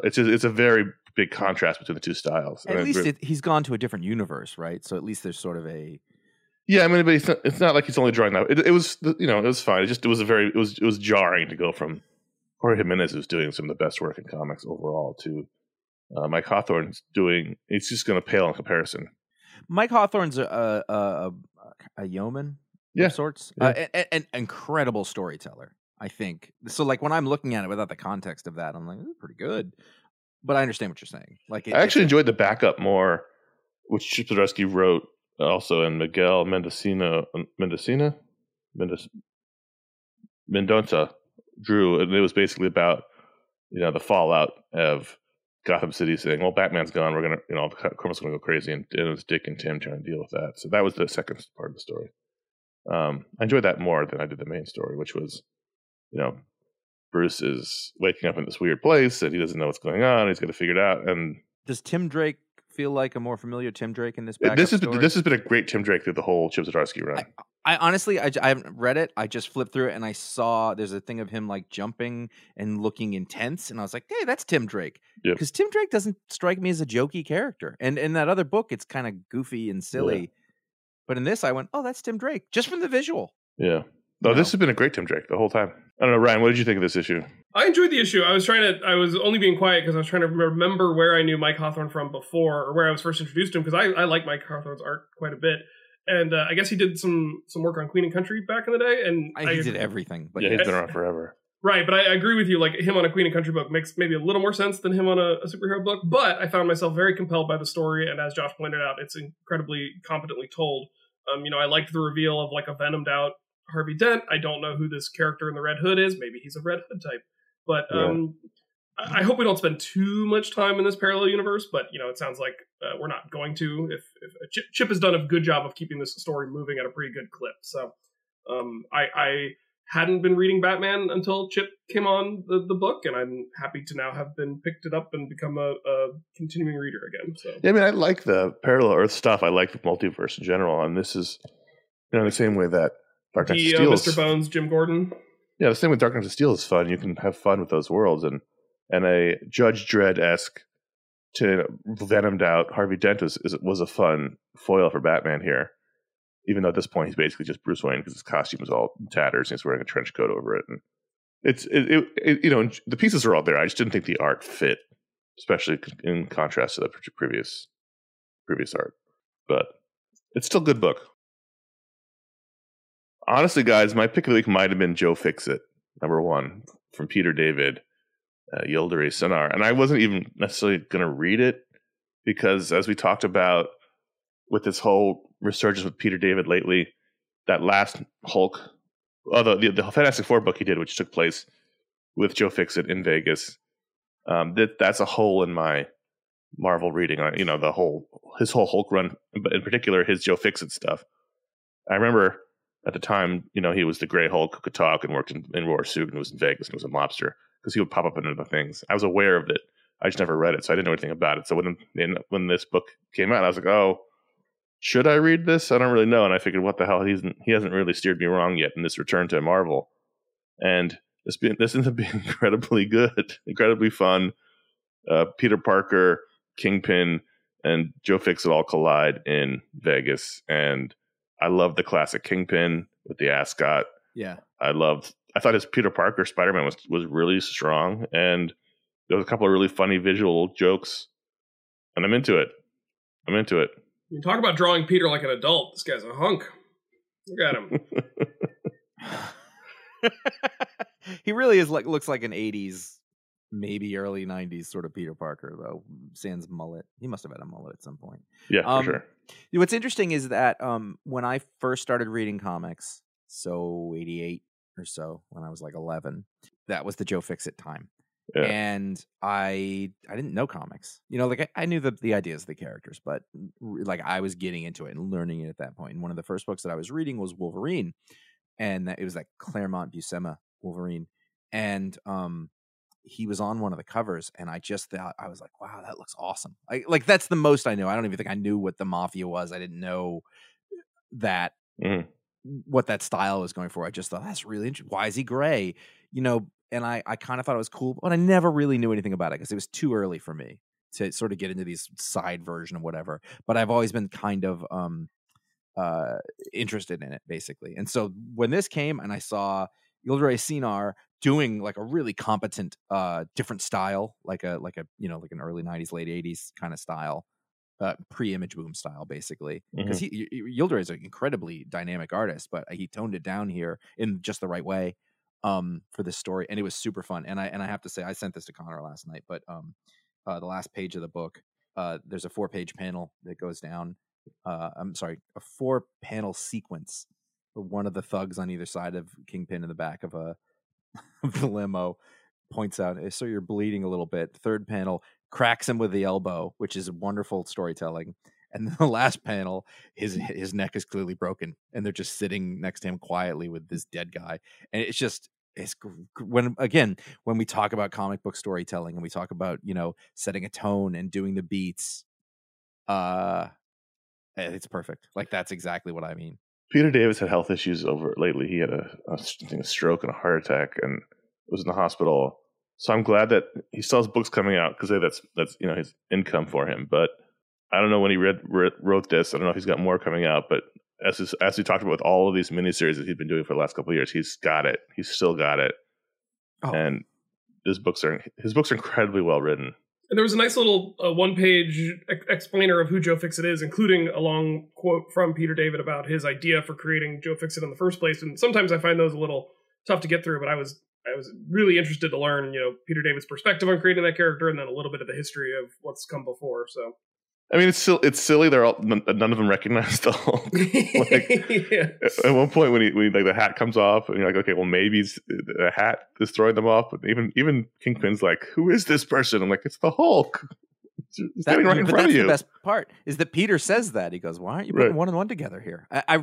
It's just, it's a very big contrast between the two styles. At least re- it, he's gone to a different universe, right? So at least there's sort of a Yeah, I mean, but it's not, it's not like he's only drawing that. It, it was, you know, it was fine. It just it was a very it was it was jarring to go from Jorge Jimenez, who's doing some of the best work in comics overall, to uh, Mike Hawthorne's doing. It's just going to pale in comparison. Mike Hawthorne's a a, a, a yeoman Yeah. of sorts, Yeah. uh, a- a- an incredible storyteller. I think so. Like when I'm looking at it without the context of that, I'm like, "Ooh, pretty good. But I understand what you're saying. Like it, I actually enjoyed the backup more, which Chip Zdarsky wrote also, and Miguel Mendocino Mendocina, Mendes, Mendonça drew, and it was basically about you know the fallout of Gotham City saying, "Well, Batman's gone. We're gonna, you know, criminals gonna go crazy," and it was Dick and Tim trying to deal with that. So that was the second part of the story. Um, I enjoyed that more than I did the main story, which was, you know, Bruce is waking up in this weird place and he doesn't know what's going on. He's got to figure it out, and Does Tim Drake feel like a more familiar Tim Drake in this? This has been, this has been a great Tim Drake through the whole Chip Zdarsky run. I honestly, I, I, haven't read it. I just flipped through it and I saw there's a thing of him like jumping and looking intense, and I was like, "Hey, that's Tim Drake." Yep. Because Tim Drake doesn't strike me as a jokey character, and in that other book, it's kind of goofy and silly. But in this, I went, "Oh, that's Tim Drake," just from the visual. yeah. No, this has been a great Tim Drake the whole time. I don't know, Ryan. What did you think of this issue? I enjoyed the issue. I was trying to. I was only being quiet because I was trying to remember where I knew Mike Hawthorne from before, or where I was first introduced to him. Because I, I like Mike Hawthorne's art quite a bit, and uh, I guess he did some some work on Queen and Country back in the day. And I, he did everything, but yeah, yeah, he's been around forever. Right, but I I agree with you. Like him on a Queen and Country book makes maybe a little more sense than him on a, a superhero book. But I found myself very compelled by the story, and as Josh pointed out, it's incredibly competently told. Um, you know, I liked the reveal of like a venomed out Harvey Dent. I don't know who this character in the Red Hood is. Maybe he's a Red Hood type. But um, I I hope we don't spend too much time in this parallel universe. But you know, it sounds like uh, we're not going to. If, if Chip, Chip has done a good job of keeping this story moving at a pretty good clip, so um, I, I hadn't been reading Batman until Chip came on the, the book, and I'm happy to now have been picked it up and become a, a continuing reader again. So Yeah, I mean, I like the parallel Earth stuff. I like the multiverse in general, and this is, you know, the same way that Dark Knight of the uh, Steel. Mr. Bones, Jim Gordon. Yeah, the same with Dark Knight of Steel is fun. You can have fun with those worlds, and and a Judge Dredd esque to venomed out Harvey Dent was, is, was a fun foil for Batman here. Even though at this point he's basically just Bruce Wayne because his costume is all tatters and he's wearing a trench coat over it, and it's it, it, it you know the pieces are all there. I just didn't think the art fit, especially in contrast to the previous previous art. But it's still a good book. Honestly, guys, my pick of the week might have been Joe Fixit, number one, from Peter David, uh, Yildiray Cinar. And I wasn't even necessarily going to read it because, as we talked about with this whole resurgence with Peter David lately, that last Hulk, although the, the Fantastic Four book he did, which took place with Joe Fixit in Vegas, um, that that's a hole in my Marvel reading on you know the whole his whole Hulk run, but in particular his Joe Fixit stuff. I remember at the time, you know, he was the Gray Hulk who could talk and worked in, in War Suit and was in Vegas and was a mobster because he would pop up in other things. I was aware of it. I just never read it, so I didn't know anything about it. So when when this book came out, I was like, oh, should I read this? I don't really know. And I figured, what the hell? He's he hasn't really steered me wrong yet in this return to Marvel, and this been this ends up being incredibly good, incredibly fun. Uh, Peter Parker, Kingpin, and Joe Fixit all collide in Vegas, and I love the classic Kingpin with the ascot. yeah. I loved. I thought his Peter Parker Spider Man was was really strong, and there was a couple of really funny visual jokes, and I'm into it. I'm into it. You talk about drawing Peter like an adult. This guy's a hunk. Look at him. he really is like looks like an 80s maybe early 90s sort of peter parker though sans mullet he must have had a mullet at some point Yeah, Um, for sure. what's interesting is that um when i first started reading comics so 88 or so when i was like 11 that was the joe fixit time Yeah. and i i didn't know comics you know like i, I knew the, the ideas of the characters but r- like i was getting into it and learning it at that point. point and one of the first books that i was reading was wolverine and that it was like claremont buscema wolverine and um he was on one of the covers and i just thought i was like wow that looks awesome. I, like that's the most i knew. I don't even think i knew what the mafia was. I didn't know that Mhm. what that style was going for. I just thought that's really interesting why is he gray? You know and i i kind of thought it was cool but i never really knew anything about it because it was too early for me to sort of get into these side version of whatever but i've always been kind of um uh interested in it basically. And so when this came and i saw Yildiray Cinar doing like a really competent uh different style like a like a you know like an early 90s late 80s kind of style uh pre-image boom style basically because he Y- Y- Yildiray is an incredibly dynamic artist but he toned it down here in just the right way um for this story and it was super fun and I and I have to say I sent this to Connor last night but um uh the last page of the book uh there's a four page panel that goes down uh I'm sorry a four panel sequence one of the thugs on either side of Kingpin in the back of a of the limo points out, "Eh, "So you're bleeding a little bit." Third panel cracks him with the elbow, which is wonderful storytelling. And then the last panel, his his neck is clearly broken, and they're just sitting next to him quietly with this dead guy. And it's just it's when again when we talk about comic book storytelling and we talk about you know setting a tone and doing the beats, uh, eh, it's perfect. Like that's exactly what I mean. Peter David had health issues over lately. He had a, a, I think a stroke and a heart attack, and was in the hospital. So I'm glad that he still has books coming out because that's that's you know his income for him. But I don't know when he read, wrote- wrote this. I don't know if he's got more coming out. But as his, as we talked about with all of these miniseries that he's been doing for the last couple of years, he's got it. He's still got it, Oh, and his books are his books are incredibly well written. And there was a nice little uh, one-page ex- explainer of who Joe Fixit is, including a long quote from Peter David about his idea for creating Joe Fixit in the first place. And sometimes I find those a little tough to get through, but I was I was really interested to learn, you know, Peter David's perspective on creating that character, and then a little bit of the history of what's come before. So, I mean, it's still it's silly. They're all none, none of them recognize the Hulk. yeah. At one point, when he when he, like the hat comes off, and you're like, okay, well maybe it's, the hat is throwing them off. But even even Kingpin's like, who is this person? I'm like, it's the Hulk. It's it's That- standing right in but front that's of you. the best part is that Peter says that he goes, "Why aren't you putting Right. one and one together here?" I, I,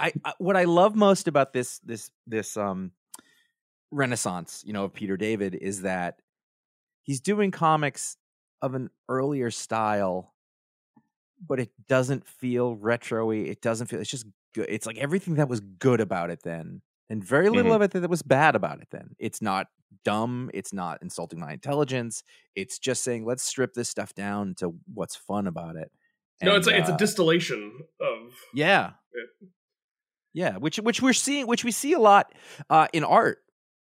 I, I, what I love most about this, this, this, um, renaissance, you know, of Peter David is that he's doing comics of an earlier style, but it doesn't feel retro-y. It doesn't feel. It's just good. It's like everything that was good about it then, and very little Mhm. of it that was bad about it then. It's not dumb. It's not insulting my intelligence. It's just saying let's strip this stuff down to what's fun about it. No, it's And, a, it's a uh, distillation of yeah, it. yeah. Which which we're seeing, which we see a lot uh, in art.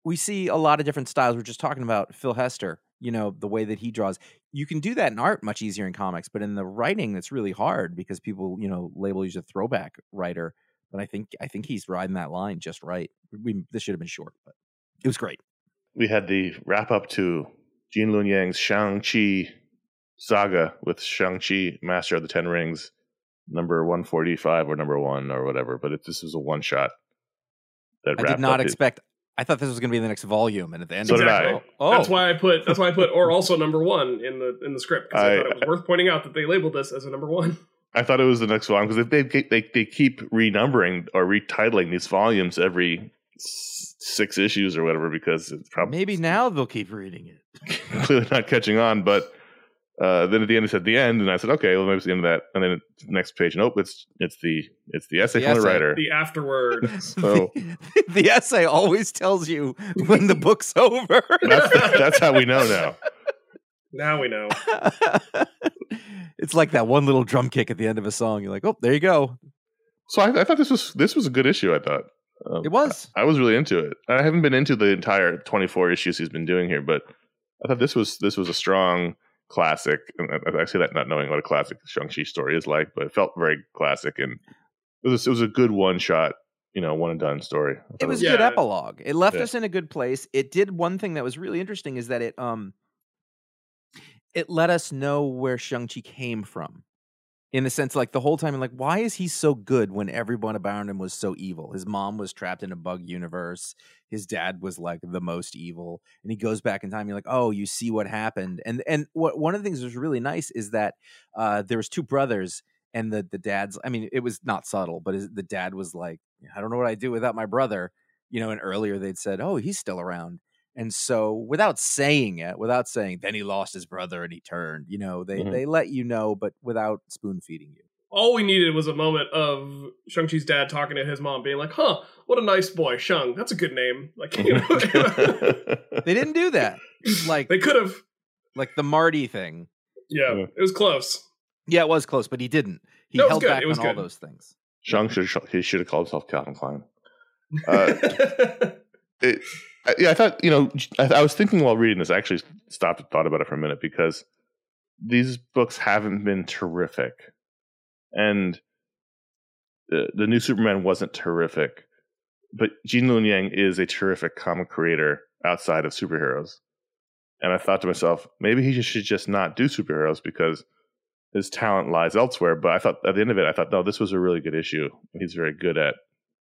We see a lot of different styles. We're just talking about Phil Hester. You know the way that he draws. You can do that in art much easier in comics, but in the writing, it's really hard because people, you know, label you as a throwback writer. But I think I think he's riding that line just right. We this should have been short, but it was great. we had the wrap up to Gene Luen Yang's Shang Chi saga with Shang Chi, Master of the Ten Rings, number one forty five or number one or whatever. But it, this was a one shot. That I did not expect. I thought this was going to be the next volume, and at the end, So of did it, I. oh, oh, That's why I put that's why I put or also number one in the in the script because I, I- thought it was worth pointing out that they labeled this as a number one. I thought it was the next volume because they, they they they keep renumbering or retitling these volumes every six issues or whatever because it's probably maybe now they'll keep reading it. clearly not catching on. But uh, then at the end, it said the end, and I said, okay, well maybe it's the end of that. And then next page, nope, it's it's the it's the essay The from the writer. The afterward. So- the, the essay always tells you when the book's over. That's that's how we know now. now we know. it's like that one little drum kick at the end of a song. You're like, oh, there you go. So I, I thought this was this was a good issue. I thought um, It was. I was really into it. I haven't been into the entire 24 issues he's been doing here, but I thought this was this was a strong classic. And I, I say that not knowing what a classic Shang-Chi story is like, but it felt very classic and it was it was a good one shot, you know, one and done story. It was a Yeah. good epilogue. It left Yeah. us in a good place. It did one thing that was really interesting is that it um it let us know where Shang-Chi came from. In the sense, like the whole time, like, why is he so good when everyone around him was so evil? His mom was trapped in a bug universe. His dad was like the most evil, and he goes back in time. You're like, oh, you see what happened. And and what one of the things that was really nice is that uh, there was two brothers, and the the dad's. I mean, it was not subtle, but his, the dad was like, I don't know what I do without my brother. You know, and earlier they'd said, oh, he's still around. And so, without saying it, without saying, then he lost his brother and he turned. You know, they Mhm. they let you know, but without spoon feeding you. All we needed was a moment of Shang-Chi's dad talking to his mom, being like, huh, what a nice boy, Shang. That's a good name. Like, you know, They didn't do that, like they could have. like the Marty thing. Yeah, Yeah. it was close. Yeah, it was close, but he didn't. He No, it was held good. back It was on all those things. Shang should he should have called himself Calvin Klein. Uh, it, I- yeah, I thought you know I, I was thinking while reading this. I actually stopped and thought about it for a minute because these books haven't been terrific, and the the new Superman wasn't terrific, but Gene Luen Yang is a terrific comic creator outside of superheroes, and I thought to myself maybe he should just not do superheroes because his talent lies elsewhere. But I thought at the end of it, I thought no, this was a really good issue. He's very good at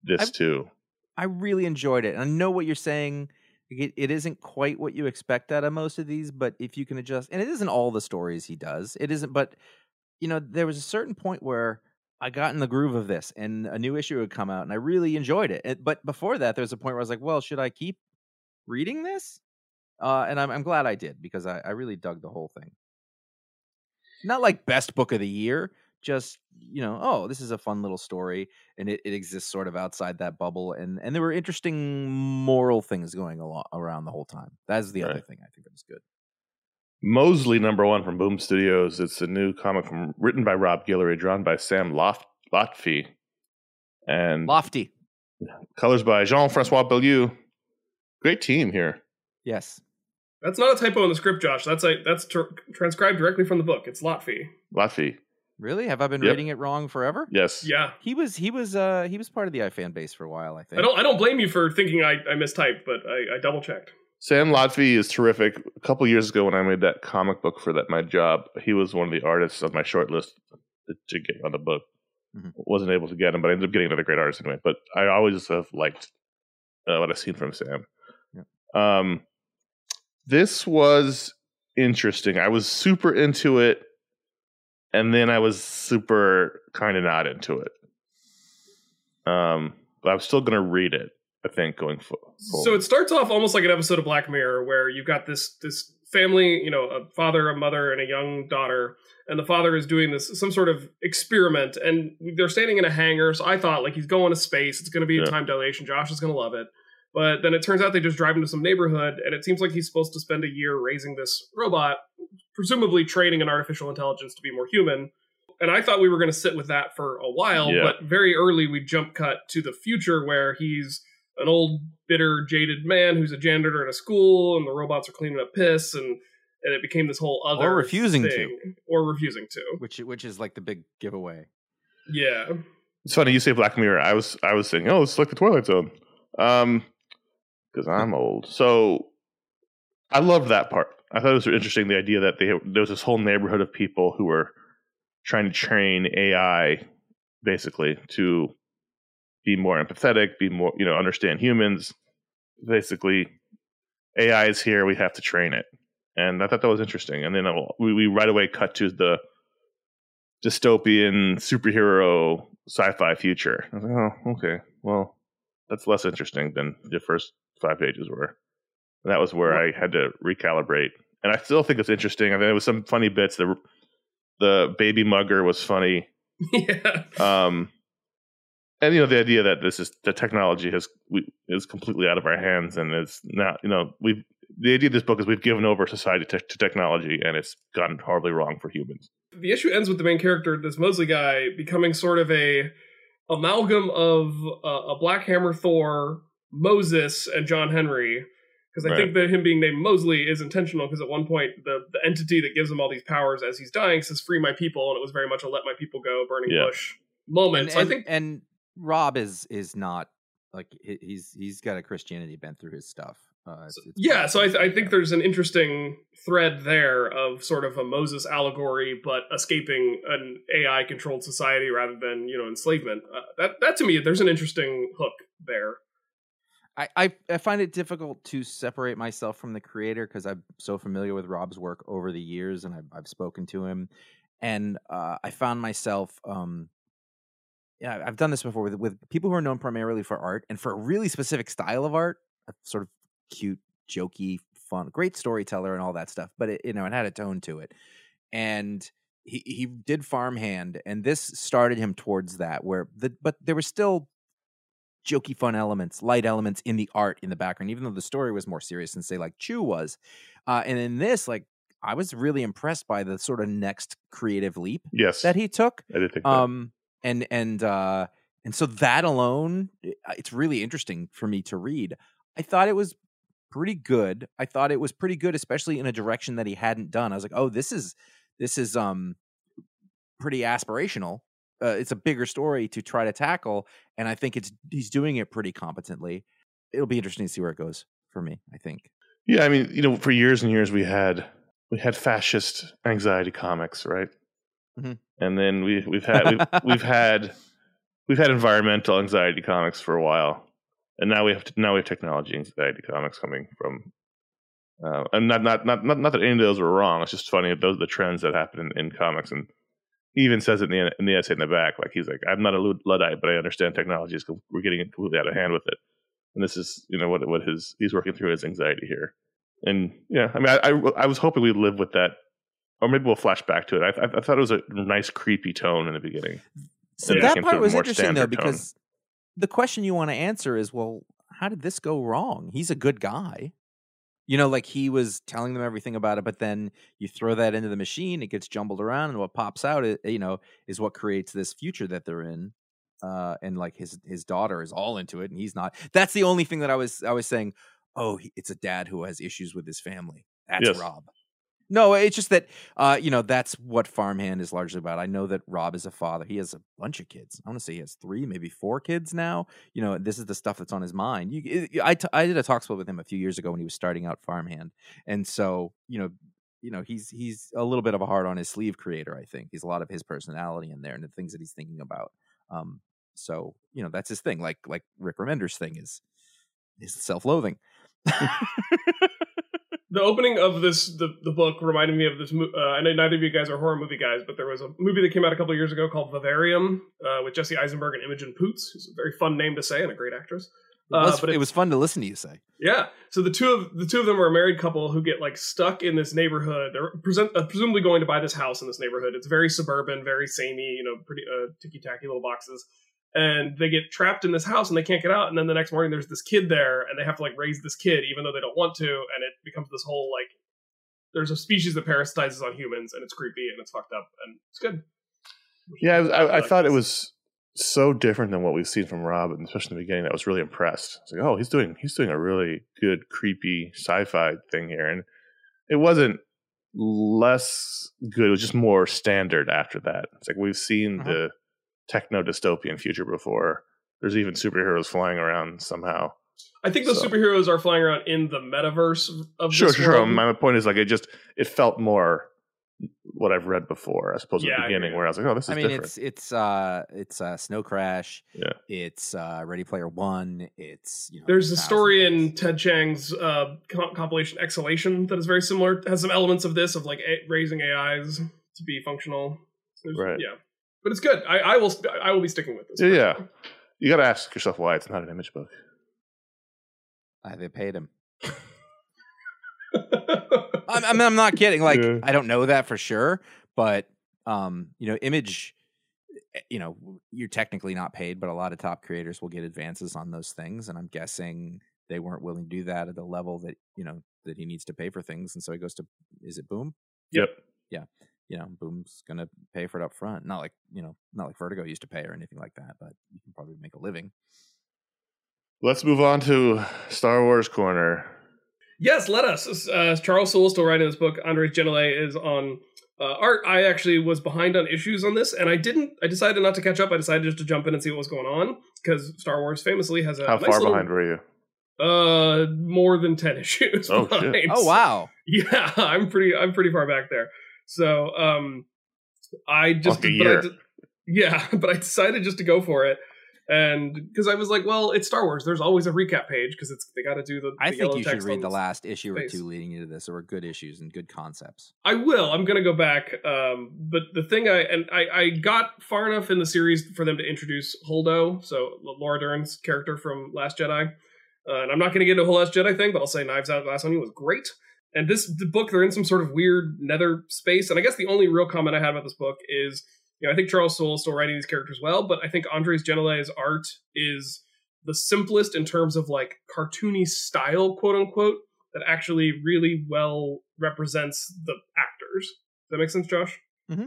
this I've- too. I really enjoyed it. And I know what you're saying. It, it isn't quite what you expect out of most of these, but if you can adjust, and it isn't all the stories he does, it isn't, but you know, there was a certain point where I got in the groove of this and a new issue would come out and I really enjoyed it. It- but before that, there was a point where I was like, well, should I keep reading this? Uh, and I'm, I'm glad I did because I, I really dug the whole thing. Not like best book of the year, just you know, oh, this is a fun little story, and it, it exists sort of outside that bubble, and and there were interesting moral things going along around the whole time. That's the other thing I think that was good. Mosely number one from Boom Studios. It's a new comic from written by Rob Guillory, drawn by Sam Loft, Lotfi, and Lofty, colors by Jean Francois Beaulieu. Great team here. yes, That's not a typo in the script, Josh. That's a that's tr- transcribed directly from the book. It's Lotfi. Lotfi. Really? Have I been Yep. reading it wrong forever? Yes. Yeah, He was he was uh he was part of the iFan base for a while, I think. I don't I don't blame you for thinking I, I mistyped, but I, I double checked. Sam Lotfi is terrific. A couple years ago, when I made that comic book for that my job, he was one of the artists on my short list to- to get on the book. Mhm. Wasn't able to get him, but I ended up getting another great artist anyway. But I always have liked uh, what I've seen from Sam. Um, this was interesting. I was super into it, and then I was super kind of not into it. Um, but I'm still going to read it. I think going fo- forward. So it starts off almost like an episode of Black Mirror, where you've got this this family, you know, a father, a mother, and a young daughter, and the father is doing this some sort of experiment, and they're standing in a hangar. So I thought like he's going to space. It's going to be a Yeah. time dilation. Josh is going to love it. But then it turns out they just drive into some neighborhood, and it seems like he's supposed to spend a year raising this robot, presumably training an artificial intelligence to be more human. And I thought we were going to sit with that for a while, Yeah. but very early we jump cut to the future where he's an old, bitter, jaded man who's a janitor at a school, and the robots are cleaning up piss, and and it became this whole other Or refusing to. or refusing to. which which is like the big giveaway. Yeah, It's funny you say Black Mirror. I was I was saying, oh, it's like the Twilight Zone, um, because I'm old. So I loved that part. I thought it was interesting the idea that they there was this whole neighborhood of people who were trying to train AI basically to be more empathetic, be more you know understand humans. Basically, AI is here. We have to train it, and I thought that was interesting. And then uh, we, we right away cut to the dystopian superhero sci-fi future. I was like, oh, okay. Well, that's less interesting than the first five pages were. And that was where I had to recalibrate. And I still think it's interesting. I mean, there was some funny bits. The the baby mugger was funny. yeah. Um, and you know the idea that this is the technology has we, is completely out of our hands and it's not you know we've the idea of this book is we've given over society to, to technology and it's gotten horribly wrong for humans. the issue ends with the main character, this Mosely guy, becoming sort of a amalgam of uh, a Black Hammer Thor, Moses, and John Henry. Because I Right. think that him being named Mosely is intentional. Because at one point, the the entity that gives him all these powers as he's dying says, "Free my people," and it was very much a "Let my people go" burning Yeah. bush moment. And, so I think and Rob is is not like he- he's he's got a Christianity bent through his stuff. Uh, it's, it's yeah, so I, th- I think there's an interesting thread there of sort of a Moses allegory, but escaping an AI controlled society rather than you know enslavement. Uh, that that to me, there's an interesting hook there. I, I find it difficult to separate myself from the creator because I'm so familiar with Rob's work over the years, and I've I've spoken to him, and uh, I found myself, um, yeah, I've done this before with with people who are known primarily for art and for a really specific style of art, sort of cute, jokey, fun, great storyteller and all that stuff, but it you know it had a tone to it, and he he did farmhand, and this started him towards that where the but there was still jokey fun elements light elements in the art in the background even though the story was more serious than say like chew was uh, and in this like i was really impressed by the sort of next creative leap Yes, that he took I did think that. um and and uh and so that alone it's really interesting for me to read. I thought it was pretty good. I thought it was pretty good especially in a direction that he hadn't done. I was like oh this is this is um pretty aspirational uh, it's a bigger story to try to tackle and i think it's he's doing it pretty competently it'll be interesting to see where it goes for me i think Yeah, I mean, you know, for years and years we had we had fascist anxiety comics, right? Mhm. And then we we've had we've, we've had we've had environmental anxiety comics for a while, and now we have now we have technology anxiety comics coming from. Uh, and not, not not not not that any of those were wrong. It's just funny that those are the trends that happen in, in comics, and he even says it in the in the essay in the back, like he's like, "I'm not a luddite, but I understand technology is we're getting it completely out of hand with it." And this is you know what what his he's working through his anxiety here, and yeah, I mean, I I, I was hoping we'd live with that, or maybe we'll flash back to it. I, I, I thought it was a nice creepy tone in the beginning. So that part was interesting though standard tone. because the question you want to answer is, well, how did this go wrong? He's a good guy. You know, like he was telling them everything about it, but then you throw that into the machine, it gets jumbled around, and what pops out, it, you know, is what creates this future that they're in. Uh, and like his his daughter is all into it, and he's not. That's the only thing that I was I was saying. Oh, he, it's a dad who has issues with his family. That's Yes. Rob. No, it's just that uh, you know that's what Farmhand is largely about. I know that Rob is a father. He has a bunch of kids. I want to say he has three, maybe four kids now. You know, this is the stuff that's on his mind. You, I, I did a talk split with him a few years ago when he was starting out Farmhand, and so you know, you know, he's he's a little bit of a hard on his sleeve creator. I think he's a lot of his personality in there and the things that he's thinking about. Um, so you know, that's his thing. Like like Rick Remender's thing is is self loathing. the opening of this the, the book reminded me of this uh, i know neither of you guys are horror movie guys but there was a movie that came out a couple of years ago called vivarium uh, with jesse eisenberg and imogen poots who's a very fun name to say and a great actress. It was, Uh, but it it- was fun to listen to you say. yeah. So the two of the two of them are a married couple who get like stuck in this neighborhood. They're present, uh, presumably going to buy this house in this neighborhood. It's very suburban very samey you know pretty uh, ticky-tacky little boxes and they get trapped in this house and they can't get out and then the next morning there's this kid there and they have to like raise this kid even though they don't want to and it becomes this whole like there's a species that parasitizes on humans and it's creepy and it's fucked up and it's good Yeah, I, was, I, I thought it was so different than what we've seen from Rob, and especially in the beginning. I was really impressed. It's like, oh, he's doing he's doing a really good, creepy sci-fi thing here, and it wasn't less good. It was just more standard after that. It's like we've seen Uh-huh. the techno dystopian future before. There's even superheroes flying around somehow. i think those So- superheroes are flying around in the metaverse of Sure, this sure, sure. world. My point is like it just it felt more what I've read before, as opposed to Yeah, the beginning agree. where I was like, oh, this is I mean, different. it's it's uh it's uh Snow Crash. Yeah. It's uh Ready Player One. It's you know, There's a thousand story in. Ted Chiang's uh, com- compilation Exhalation that is very similar. It has some elements of this of like a- raising AIs to be functional. So there's- Right. Yeah, but it's good. I, I will. I will be sticking with this. Yeah, yeah. you got to ask yourself why it's not an image book. Uh, they paid him. I'm, I'm, I'm not kidding. Like Yeah. I don't know that for sure, but um, you know, Image, eh, you know, you're technically not paid, but a lot of top creators will get advances on those things, and I'm guessing they weren't willing to do that at the level that you know that he needs to pay for things, and so he goes to is it Boom? Yep. You know, Boom's gonna pay for it up front. Not like you know, not like Vertigo used to pay or anything like that, but you can probably make a living. Let's move on to Star Wars Corner. Yes, let us. Uh, Charles Soule is still writing this book. Andres Genolet is on uh, art. I actually was behind on issues on this, and I didn't. I decided not to catch up. I decided just to jump in and see what was going on because Star Wars famously has a How nice far little- behind were you? Uh, more than ten issues. Oh, shit. Oh wow! Yeah, I'm pretty. I'm pretty far back there. So, um, I just Like a but I year. yeah, but I decided just to go for it, and because I was like, well, it's Star Wars. There's always a recap page because it's they got to do the. I the think yellow you should read the last issue or two leading into this. There were good issues and good concepts. I will. I'm gonna go back. Um, but the thing I and I, I got far enough in the series for them to introduce Holdo, so Laura Dern's character from Last Jedi. Uh, and I'm not gonna get into a whole Last Jedi thing, but I'll say Knives Out Glass Onion was great. And this the book, they're in some sort of weird nether space. And I guess the only real comment I had about this book is, you know, I think Charles Soule is still writing these characters well, but I think Andres Genolet's art is the simplest in terms of like cartoony style, quote unquote, that actually really well represents the actors. Does that make sense, Josh? Mm-hmm.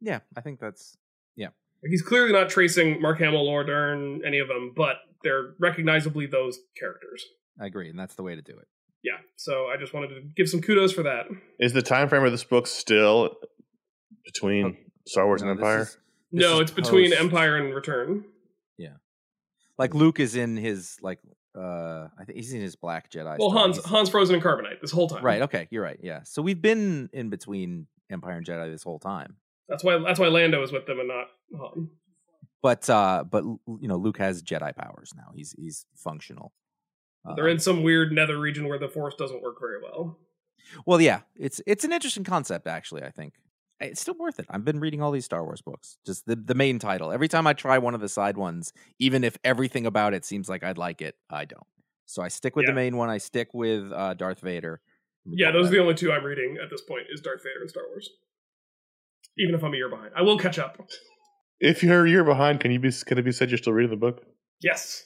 Yeah, I think that's yeah. he's clearly not tracing Mark Hamill, Laura Dern, any of them, but they're recognizably those characters. I agree, and that's the way to do it. Yeah, so I just wanted to give some kudos for that. Is the time frame of this book still between Oh, Star Wars No, and this Empire? is- this no, is it's between Empire and Return. Yeah, like Luke is in his like uh I think he's in his Black Jedi. Well. Hans He's- Hans Frozen in Carbonite this whole time. Right. Okay, you're right. Yeah. So we've been in between Empire and Jedi this whole time. That's why that's why Lando is with them and not Han. but uh, but you know, Luke has Jedi powers now. He's he's functional. They're in some weird nether region where the force doesn't work very well. Well, yeah, it's it's an interesting concept. Actually, I think it's still worth it. I've been reading all these Star Wars books. Just the the main title. Every time I try one of the side ones, even if everything about it seems like I'd like it, I don't. So I stick with Yeah. the main one. I stick with uh, Darth Vader. Yeah, those are the only two I'm reading at this point is Darth Vader and Star Wars. Even if I'm a year behind. I will catch up. If you're a year behind, can you be can it be said you're still reading the book? Yes.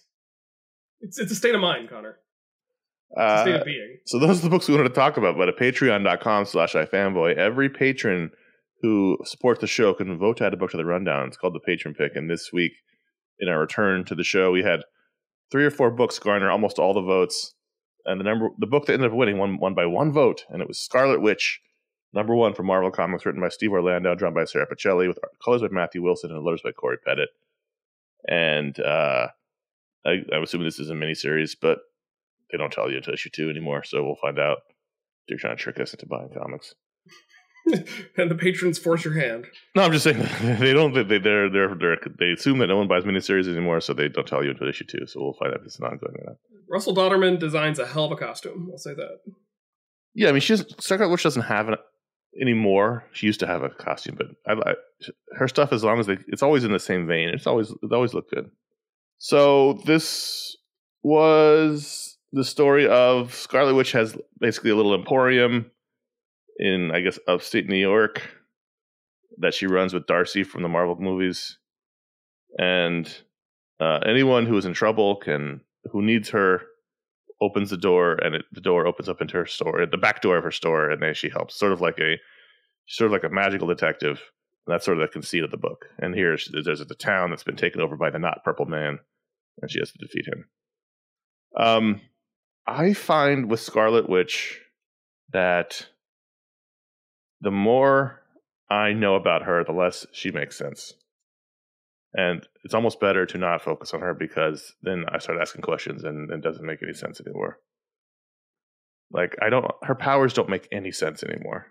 It's it's a state of mind, Connor. It's a state Uh, of being. so those are the books we wanted to talk about. But at patreon.com slash ifanboy, every patron who supports the show can vote to add a book to the rundown. It's called the patron pick. And this week, in our return to the show, we had three or four books garner almost all the votes. And the number the book that ended up winning won, won by one vote, and it was Scarlet Witch, number one for Marvel Comics, written by Steve Orlando, drawn by Sara Pichelli, with colors by Matthew Wilson and letters by Cory Petit. And uh, I, I'm assuming this is a miniseries, but they don't tell you until issue two anymore, so we'll find out. They're trying to trick us into buying comics. and the patrons force your hand. No, I'm just saying they don't. They they're they're, they're they assume that no one buys miniseries anymore, so they don't tell you until issue two. So we'll find out if it's an ongoing or not. Russell Dauterman designs a hell of a costume. I'll say that. Yeah, I mean, she's Scarlet Witch doesn't have it anymore. She used to have a costume, but I, I her stuff as long as they, it's always in the same vein. It's always it always looked good. So this was the story of Scarlet Witch has basically a little emporium in I guess upstate New York that she runs with Darcy from the Marvel movies, and uh, anyone who is in trouble can who needs her opens the door and it, the door opens up into her store, the back door of her store, and then she helps. Sort of like a sort of like a magical detective. That's sort of the conceit of the book. And here there's a town that's been taken over by the not purple man, and she has to defeat him. Um, I find with Scarlet Witch that the more I know about her, the less she makes sense. And it's almost better to not focus on her because then I start asking questions and it doesn't make any sense anymore. Like I don't her powers don't make any sense anymore.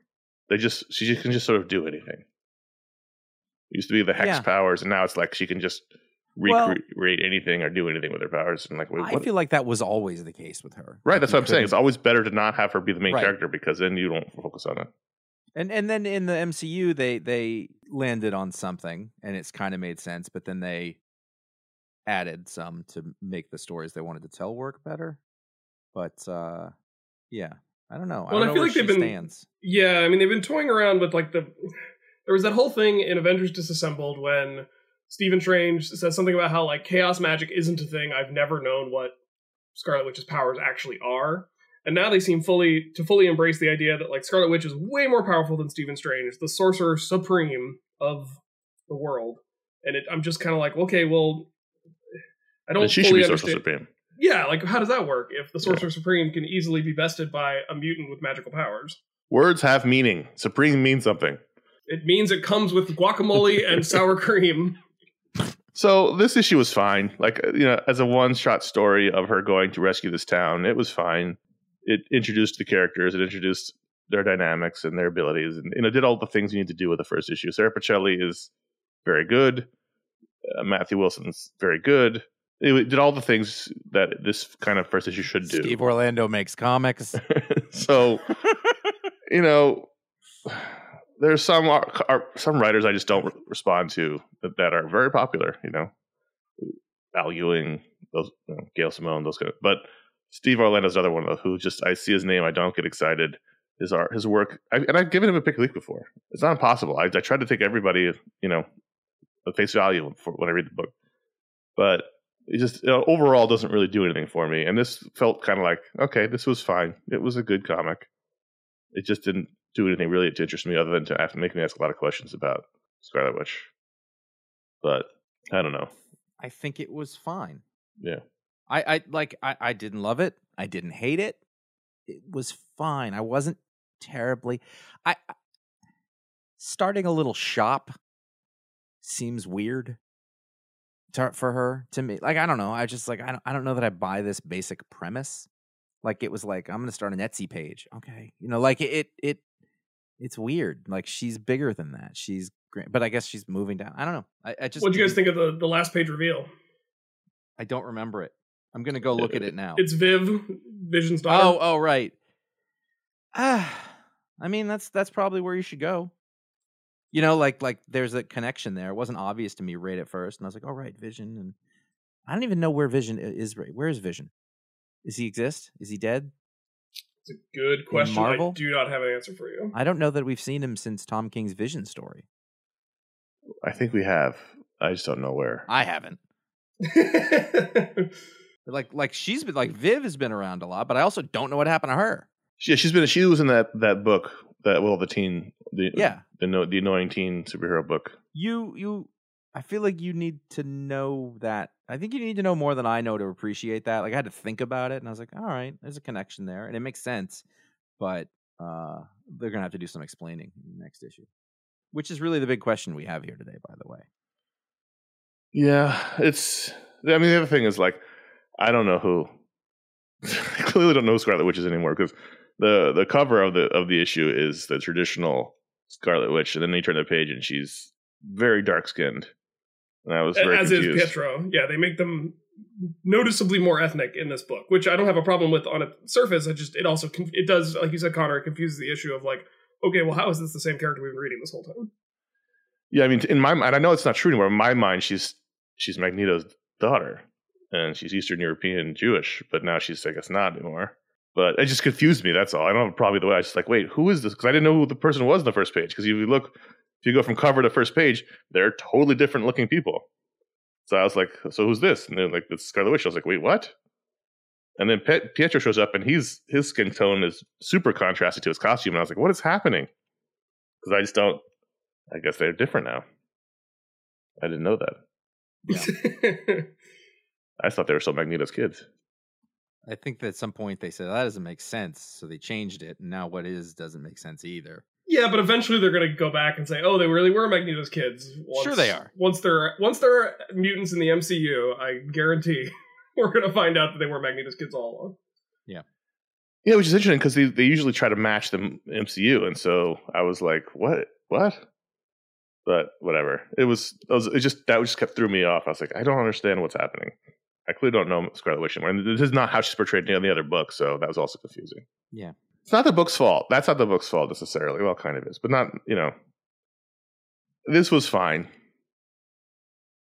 They just she just can just sort of do anything. It used to be the hex Yeah. powers and now it's like she can just Well- recreate anything or do anything with her powers and like wait, I feel like that was always the case with her. right, Like, that's what I'm saying. It's always better to not have her be the main Right. character because then you don't focus on it. And and then in the MCU they they landed on something and it's kind of made sense, but then they added some to make the stories they wanted to tell work better. But uh yeah, I don't know. I don't I know feel where like they've she been- stands. Yeah, I mean they've been toying around with like the there was that whole thing in Avengers Disassembled when Stephen Strange says something about how like chaos magic isn't a thing. I've never known what Scarlet Witch's powers actually are. And now they seem fully to fully embrace the idea that like Scarlet Witch is way more powerful than Stephen Strange, the sorcerer supreme of the world. And it, I'm just kind of like, okay, well, I don't And she should fully be Sorcerer understand. Supreme. Yeah, like how does that work if the sorcerer supreme can easily be bested by a mutant with magical powers? Words have meaning. Supreme means something. It means it comes with guacamole and sour cream. So this issue was fine. Like uh, you know, as a one-shot story of her going to rescue this town, it was fine. It introduced the characters, it introduced their dynamics and their abilities, and you know, did all the things you need to do with the first issue. Sara Pichelli is very good. Uh, Matthew Wilson's very good. It did all the things that this kind of first issue should do. Steve Orlando makes comics. so you know there's some are, are some writers i just don't re- respond to that, that are very popular you know? Al ewing those you know, gail simone those kind of but steve orlando's another one who just i see his name i don't get excited. His art his work I, and i've given him a pick a week before. It's not impossible. I, I tried to take everybody you know at face value for when i read the book. But it just you know, overall doesn't really do anything for me. And this felt kind of like okay this was fine. It was a good comic. It just didn't do anything really to interest me other than to make me ask a lot of questions about Scarlet Witch. But I don't know. I think it was fine. Yeah. I, I like I, I didn't love it. I didn't hate it. It was fine. I wasn't terribly I I- starting a little shop seems weird to, for her to me. Like I don't know. I just like I don't I don't know that I buy this basic premise. Like it was like I'm going to start an Etsy page. Okay. You know, like it it, it it's weird. Like she's bigger than that. She's great. But I guess she's moving down. I don't know. I, I just What do you guys think of the, the last page reveal? I don't remember it. I'm gonna go look at it now. It's Viv, Vision's daughter. Oh, oh, right. Ah, I mean that's that's probably where you should go. You know, like like there's a connection there. It wasn't obvious to me right at first, and I was like, "Oh, right, Vision." And I don't even know where Vision is. Right, where is Vision? Does he exist? Is he dead? It's a good question. Marvel? I do not have an answer for you. I don't know that we've seen him since Tom King's Vision story. I think we have. I just don't know where. I haven't. Like like she's been like Viv has been around a lot, but I also don't know what happened to her. Yeah, she's been. She was in that that book. That well, the teen. The, Yeah. The the annoying teen superhero book. You you I feel like you need to know that. I think you need to know more than I know to appreciate that. Like I had to think about it and I was like, all right, there's a connection there and it makes sense. But uh they're gonna have to do some explaining in the next issue. Which is really the big question we have here today, by the way. Yeah, it's. I mean, the other thing is like, I don't know who. I clearly don't know who Scarlet Witch is anymore because the the cover of the of the issue is the traditional Scarlet Witch, and then they turn the page and she's very dark skinned, and I was As confused. is Pietro. Yeah, they make them noticeably more ethnic in this book, which I don't have a problem with on its surface. I just it also it does, like you said, Connor, it confuses the issue of like, okay, well, how is this the same character we've been reading this whole time? Yeah, I mean, in my mind, I know it's not true anymore. In my mind, she's she's Magneto's daughter, and she's Eastern European Jewish, but now she's, I guess, not anymore. But it just confused me. That's all. I don't have a problem with the way I was just like, wait, who is this? Because I didn't know who the person was in the first page. Because if you look, if you go from cover to first page, they're totally different looking people. So I was like, so who's this? And they're like, it's Scarlet Witch. I was like, wait, what? And then Pietro shows up, and he's his skin tone is super contrasted to his costume. And I was like, what is happening? Because I just don't. I guess they're different now. I didn't know that. I thought they were still Magneto's kids. I think that at some point they said that doesn't make sense, so they changed it, and now what is doesn't make sense either. yeah, but eventually they're gonna go back and say, oh, they really were Magneto's kids. Once, Sure they are. Once they're once they're mutants in the MCU, I guarantee we're gonna find out that they were Magneto's kids all along. Yeah, yeah, which is interesting because they, they usually try to match the MCU, and so I was like, "What? What?" But whatever. It was. It, was, it just that just kept threw me off. I was like, "I don't understand what's happening." I clearly don't know Scarlet Witch anymore, and this is not how she's portrayed in the other book, so that was also confusing. Yeah. it's not the book's fault. That's not the book's fault necessarily. Well, kind of is, but not. You know, this was fine.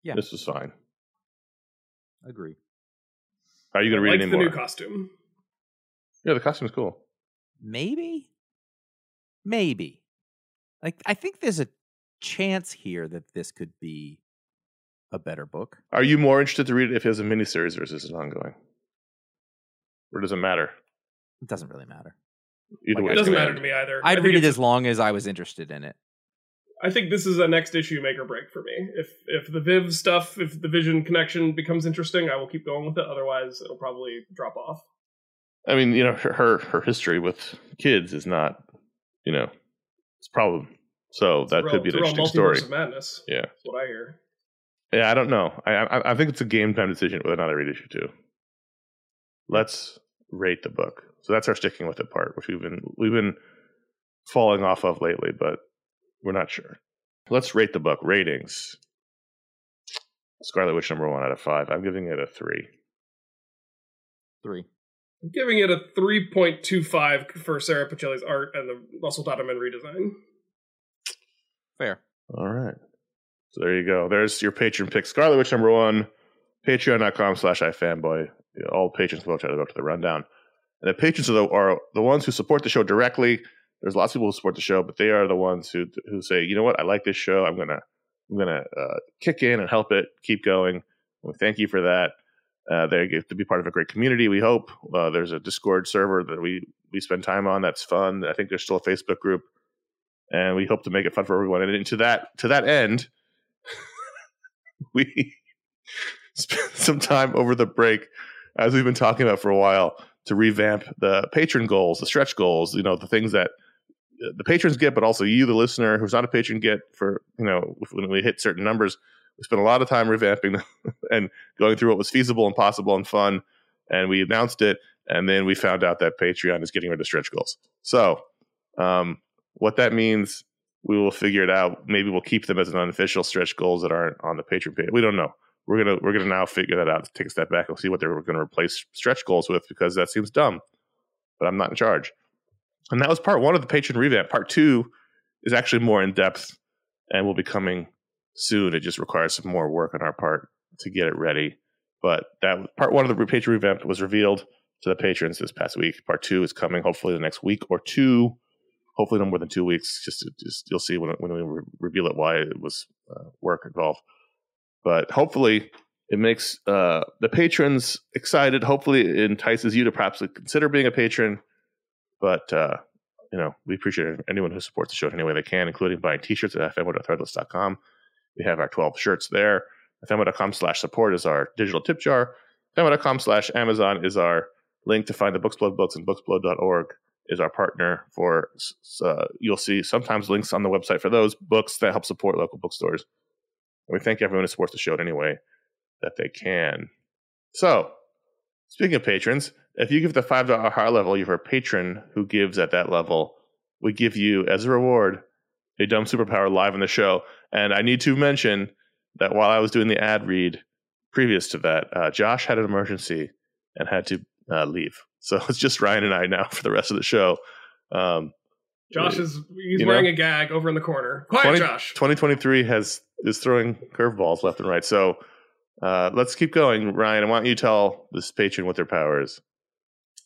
Yeah. this was fine. Agree. Are you going to read like any the more? new costume. yeah, the costume's cool. Maybe, maybe. Like I think there's a chance here that this could be a better book. Are you more interested to read it if it has a miniseries versus an ongoing? Or does it matter? It doesn't really matter. Either Like, way, It doesn't matter to me either. I'd read it as long as I was interested in it. I think this is a next issue make or break for me. If if the Viv stuff, if the Vision connection becomes interesting, I will keep going with it. Otherwise, it'll probably drop off. I mean, you know, her, her her history with kids is not, you know, it's a problem. So that It's a could be an it's a real interesting story. of madness. Yeah. That's what I hear. Yeah, I don't know. I, I I think it's a game time decision whether or not I read issue two. Let's rate the book. So that's our sticking with it part, which we've been we've been falling off of lately, but we're not sure. Let's rate the book. Ratings. Scarlet Witch number one out of five. I'm giving it a three. Three. I'm giving it a 3.25 for Sara Pichelli's art and the Russell Dauterman redesign. Fair. All right. So there you go. There's your patron pick. Scarlet Witch number one. Patreon.com slash iFanboy. All patrons will try to go to the rundown. And the patrons are the, are the ones who support the show directly. There's lots of people who support the show, but they are the ones who who say, you know what, I like this show. I'm gonna I'm gonna uh, kick in and help it keep going. And we thank you for that. Uh, they get to be part of a great community. We hope uh, there's a Discord server that we we spend time on. That's fun. I think there's still a Facebook group, and we hope to make it fun for everyone. And to that to that end, we spent some time over the break, as we've been talking about for a while, to revamp the patron goals, the stretch goals. You know, the things that the patrons get, but also you, the listener, who's not a patron, get for you know when we hit certain numbers. We spent a lot of time revamping them and going through what was feasible and possible and fun. And we announced it, and then we found out that Patreon is getting rid of stretch goals. So, um, what that means we will figure it out. Maybe we'll keep them as an unofficial stretch goals that aren't on the Patreon page. We don't know. We're gonna we're gonna now figure that out. Take a step back and see what they're to replace stretch goals with because that seems dumb. But I'm not in charge. And that was part one of the patron revamp. Part two is actually more in depth and will be coming soon. It just requires some more work on our part to get it ready. But that part one of the patron revamp was revealed to the patrons this past week. Part two is coming hopefully the next week or two. Hopefully no more than two weeks. Just, just you'll see when when we re- reveal it why it was uh, work involved. But hopefully it makes uh, the patrons excited. Hopefully it entices you to perhaps consider being a patron. But uh, you know we appreciate anyone who supports the show in any way they can, including buying T-shirts at fmo.threadless.com. We have our 12 shirts there. fmo.com slash support is our digital tip jar. fmo.com slash Amazon is our link to find the Booksplode books and booksplode.org is our partner for uh, you'll see sometimes links on the website for those books that help support local bookstores. And we thank everyone who supports the show in any way that they can. So speaking of patrons if you give the five dollar higher level you have a patron who gives at that level. We give you as a reward a dumb superpower live on the show. And i need to mention that while i was doing the ad read previous to that uh, josh had an emergency and had to uh, leave. So it's just Ryan and I now for the rest of the show. Um, Josh is he's wearing know? a gag over in the corner. Quiet, 20 Josh. 2023 has is throwing curveballs left and right. So uh, let's keep going, Ryan. Why don't you tell this patron what their power is?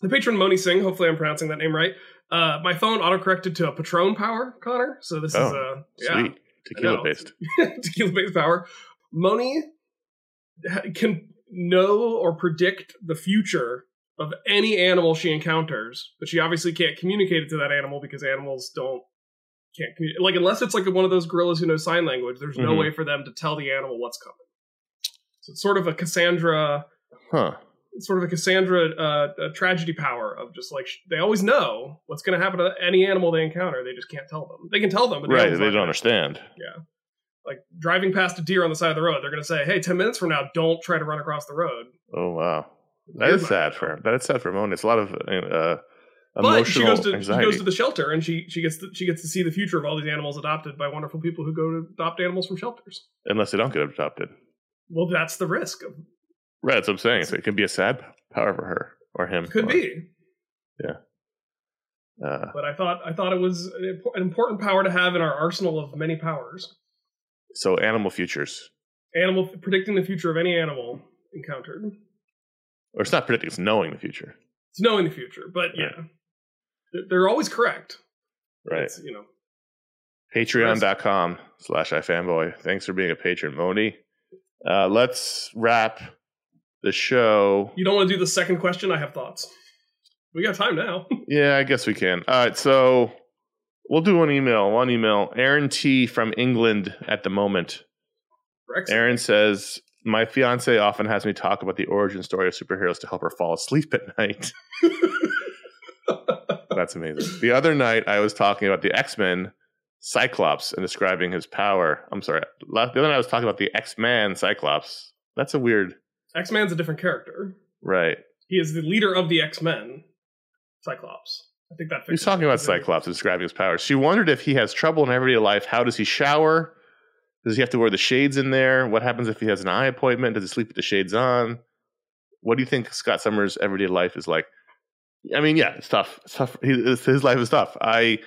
The patron Moni Singh. Hopefully, I'm pronouncing that name right. Uh, my phone autocorrected to a Patron power, Connor. So this is Oh, uh, yeah, Sweet tequila based. tequila based power. Moni can know or predict the future of any animal she encounters, but she obviously can't communicate it to that animal because animals don't can't. Like unless it's like one of those gorillas who know sign language, there's no Mhm. way for them to tell the animal what's coming. So it's sort of a Cassandra. Huh. It's sort of a Cassandra uh, a tragedy power of just like sh- they always know what's going to happen to any animal they encounter. They just can't tell them. They can tell them, but Right. They don't understand. like driving past a deer on the side of the road, they're going to say, "Hey, ten minutes from now, don't try to run across the road." Oh wow. That is sad for that is sad for Mona. It's a lot of uh, But she emotional goes to she goes to the shelter and she she gets to, she gets to see the future of all these animals adopted by wonderful people who go to adopt animals from shelters. Unless they don't get adopted. Well, that's the risk. Of, Right. That's what I'm saying. So it can be a sad power for her or him. could or- be, Yeah. Uh, but I thought I thought it was an important power to have in our arsenal of many powers. so animal futures. Animal predicting the future of any animal encountered. Or it's not predicting, it's knowing the future. It's knowing the future, but yeah, They're- they're always correct. Right. It's, you know, Patreon.com slash ifanboy. Thanks for being a patron, Moni. Uh, let's wrap the show. you don't want to do the second question. I have thoughts. We got time now. Yeah, I guess we can. All right, so we'll do one email. One email. Aaron T from England at the moment. Brexit. Aaron says, My fiance often has me talk about the origin story of superheroes to help her fall asleep at night. That's amazing. The other night, I was talking about the X Men Cyclops and describing his power. I'm sorry. The other night, I was talking about the X Man Cyclops. That's a weird. X Man's a different character. Right. He is the leader of the X Men, Cyclops. I think that. He's talking about Cyclops and describing his powers. She wondered if he has trouble in everyday life. How does he shower? Does he have to wear the shades in there? What happens if he has an eye appointment? Does he sleep with the shades on? What do you think Scott Summers' everyday life is like? I mean, yeah, it's tough. It's tough. He, his life is tough. I,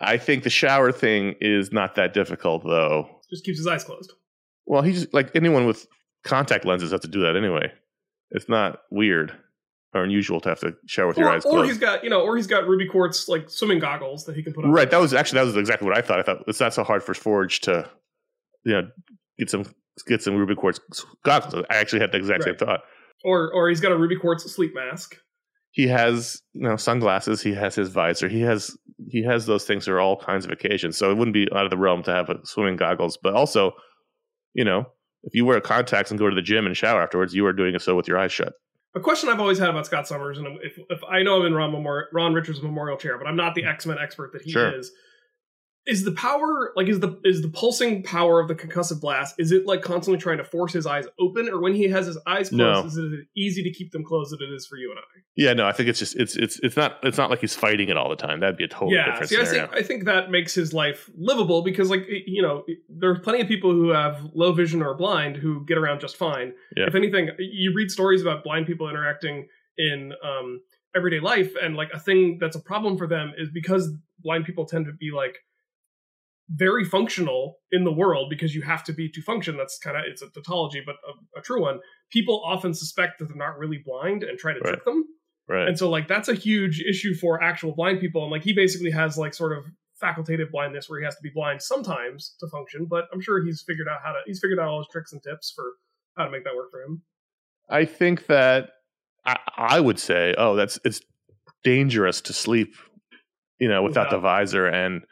I think the shower thing is not that difficult, though. Just keeps his eyes closed. Well, he's like anyone with contact lenses have to do that anyway. It's not weird or unusual to have to shower with your Or, eyes or closed. he's got you know, or he's got ruby quartz like swimming goggles that he can put on. Right. That was actually that was exactly what I thought. I thought it's not so hard for Forge to, you know, get some get some Ruby Quartz goggles. I actually had the exact Right. same thought. Or or he's got a ruby quartz sleep mask. He has you know sunglasses. He has his visor. He has he has those things for all kinds of occasions. So it wouldn't be out of the realm to have a swimming goggles. But also, you know, if you wear contacts and go to the gym and shower afterwards, you are doing it so with your eyes shut. A question I've always had about Scott Summers, and if, if I know I'm in Ron, Memorial, Ron Richards Memorial Chair, but I'm not the mm. X Men expert that he Sure. is. Is the power like is the is the pulsing power of the concussive blast is it like constantly trying to force his eyes open or when he has his eyes closed No. is it easy to keep them closed as it is for you and i Yeah, no, I think it's just it's it's it's not it's not like he's fighting it all the time. That'd be a totally yeah different see I think, I think that makes his life livable because like you know there are plenty of people who have low vision or blind who get around just fine Yeah. if anything you read stories about blind people interacting in um everyday life and like a thing that's a problem for them is because blind people tend to be like very functional in the world because you have to be to function. That's kind of it's a tautology but a, a true one. People often suspect that they're not really blind and try to Right. trick them. Right. and so like that's a huge issue for actual blind people. And like he basically has like sort of facultative blindness where he has to be blind sometimes to function but i'm sure he's figured out how to he's figured out all his tricks and tips for how to make that work for him. I think that I, I would say, oh, that's it's dangerous to sleep, you know, without the visor and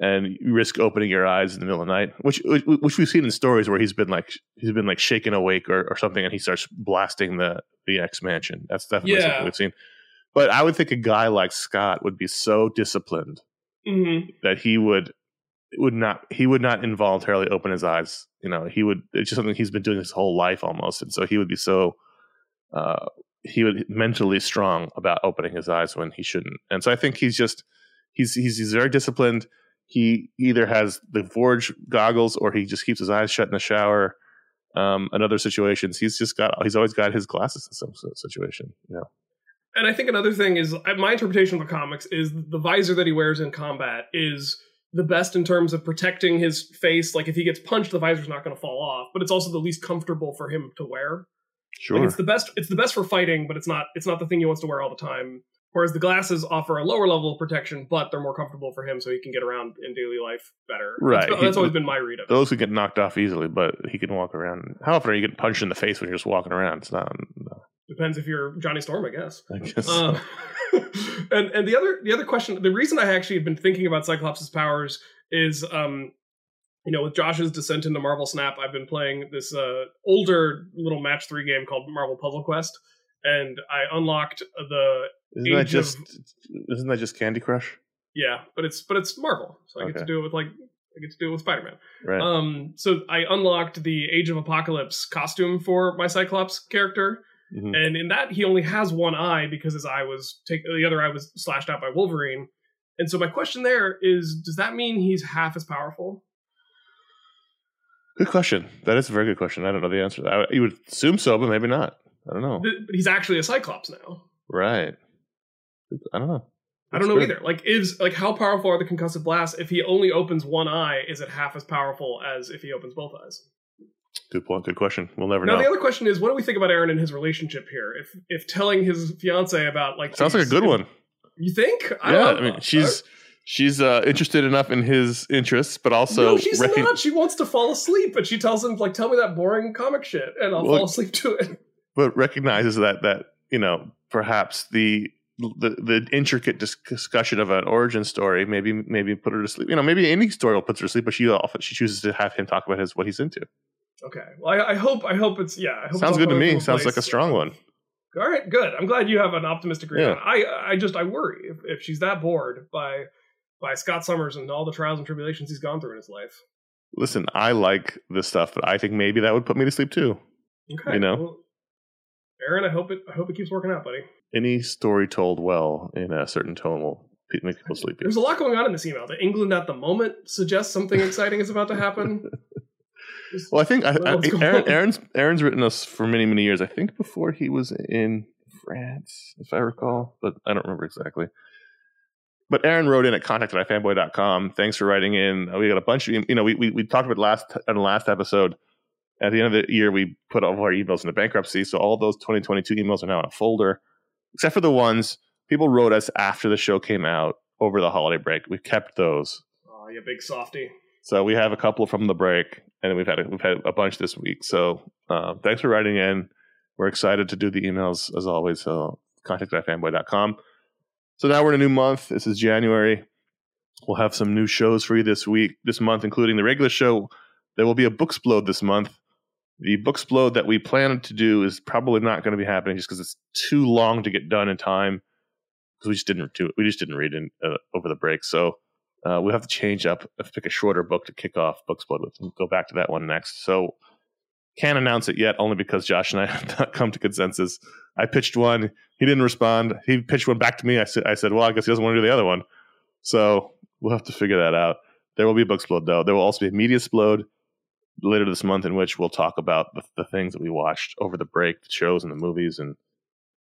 and you risk opening your eyes in the middle of the night, which which we've seen in stories where he's been like he's been like shaken awake or, or something, and he starts blasting the the X mansion. That's definitely Yeah. something we've seen. But I would think a guy like Scott would be so disciplined mm-hmm. that he would would not he would not involuntarily open his eyes you know he would it's just something he's been doing his whole life almost and so he would be so uh he would mentally strong about opening his eyes when he shouldn't and so i think he's just he's he's, he's very disciplined he either has the forge goggles or he just keeps his eyes shut in the shower um in other situations he's just got he's always got his glasses in some sort of situation you know and i think another thing is uh, my interpretation of the comics is the visor that he wears in combat is the best in terms of protecting his face like if he gets punched the visor's not going to fall off but it's also the least comfortable for him to wear sure Like it's the best. It's the best for fighting, but it's not. It's not the thing he wants to wear all the time. Whereas the glasses offer a lower level of protection, but they're more comfortable for him, so he can get around in daily life better. Right. That's, that's always been my read of it. those could get knocked off easily, but he can walk around. How often are you getting punched in the face when you're just walking around? It's not. No, Depends if you're Johnny Storm, I guess. I guess. Uh, and and the other the other question, the reason I actually have been thinking about Cyclops' powers is, um, you know, with Josh's descent into Marvel Snap, I've been playing this uh, older little match three game called Marvel Puzzle Quest, and I unlocked the isn't that age of- just? Isn't that just Candy Crush? Yeah, but it's but it's Marvel, so I get to do it with like I get to do it with Spider Man. Right. Um, so I unlocked the Age of Apocalypse costume for my Cyclops character, Mhm. and in that he only has one eye because his eye was take the other eye was slashed out by Wolverine. And so my question there is, does that mean he's half as powerful? Good question. That is a very good question. I don't know the answer. to that. I, you would assume so, but maybe not. I don't know. But he's actually a Cyclops now. Right. I don't know. I don't know either. Like, is like how powerful are the concussive blasts? If he only opens one eye, is it half as powerful as if he opens both eyes? Good point. Good question. We'll never Now know. Now the other question is, what do we think about Aaron and his relationship here? If if telling his fiance about like Sounds like a good one. You think? yeah. don't I mean, she's she's uh, interested enough in his interests, but also no, she's not. She wants to fall asleep, but she tells him like, "Tell me that boring comic shit, and I'll Well- fall asleep to it." but recognizes that that you know perhaps the the, the intricate dis- discussion of an origin story maybe maybe put her to sleep. You know, maybe any story will put her to sleep, but she often she chooses to have him talk about his what he's into. Okay. Well, I, I hope. I hope it's yeah. I hope Sounds all good to me. Sounds like a strong one. All right, good. I'm glad you have an optimistic read. Yeah. I I just I worry if, if she's that bored by by Scott Summers and all the trials and tribulations he's gone through in his life. Listen, I like this stuff, but I think maybe that would put me to sleep too. Okay. You know? Well, Aaron, I hope it. I hope it keeps working out, buddy. Any story told well in a certain tone will make people sleepy. There's a lot going on in this email. The England at the moment suggests something exciting is about to happen. Just- Well, I think I, I, Aaron. Aaron's Aaron's written us for many many years. I think before he was in France, if I recall, but I don't remember exactly. But Aaron wrote in at contact at ifanboy.com. Thanks for writing in. We got a bunch of you know we we, we talked about last in the last episode. At the end of the year, we put all of our emails into bankruptcy, so all those 2022 emails are now in a folder, except for the ones people wrote us after the show came out over the holiday break. We kept those. oh, you big softy. So we have a couple from the break, and we've had a, we've had a bunch this week. So uh, thanks for writing in. We're excited to do the emails as always. So contact at fanboy.com. So now we're in a new month. This is January. We'll have some new shows for you this week, this month, including the regular show. There will be a Booksplode this month. The Booksplode that we planned to do is probably not going to be happening just because it's too long to get done in time. Because we just didn't do it. We just didn't read it uh, over the break. So Uh, we have to change up, to pick a shorter book to kick off Booksplode with, and go back to that one next. So can't announce it yet, only because Josh and I have not come to consensus. I pitched one, he didn't respond. He pitched one back to me. I said, I said, well, I guess he doesn't want to do the other one. So we'll have to figure that out. There will be a Booksplode though. There will also be a Media Splode later this month in which we'll talk about the, the things that we watched over the break, the shows and the movies and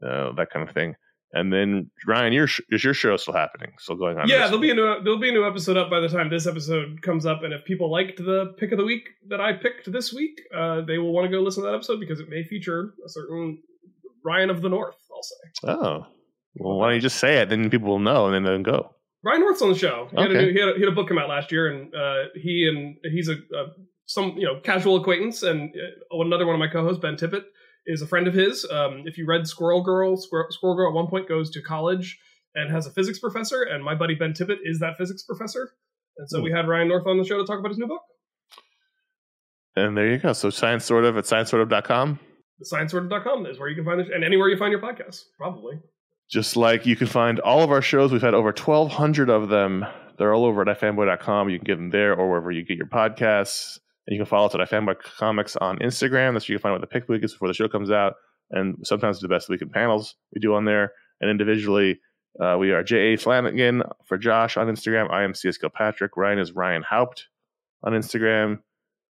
uh, that kind of thing. And then Ryan, your sh- is your show still happening? Still going on? Yeah, there'll be a new there'll be a new episode up by the time this episode comes up. And if people liked the pick of the week that I picked this week, uh, they will want to go listen to that episode because it may feature a certain Ryan of the North. I'll say Oh, well, why don't you just say it? Then people will know, and then they'll go. Ryan North's on the show. He, had, a Okay. new, he, had, a, he had a book come out last year, and uh, he and he's a, a some you know casual acquaintance, and uh, another one of my co-hosts, Ben Tippett, is a friend of his. Um, if you read Squirrel Girl, Squirrel, Squirrel Girl at one point goes to college and has a physics professor, and my buddy Ben Tippett is that physics professor. And so we had Ryan North on the show to talk about his new book, And there you go. So science sort of at sciencesortof.com. thesciencesorted.com is where you can find it, and anywhere you find your podcast, probably. Just like you can find all of our shows, we've had over 1,200 of them. They're all over at ifanboy.com. You can get them there or wherever you get your podcasts. And you can follow us at ifanboy comics on Instagram. That's where you can find what the pick week is before the show comes out. And sometimes the best week weekend panels we do on there. And individually, uh, we are J.A. Flanagan for Josh on Instagram. I am C.S. Kilpatrick. Ryan is Ryan Haupt on Instagram.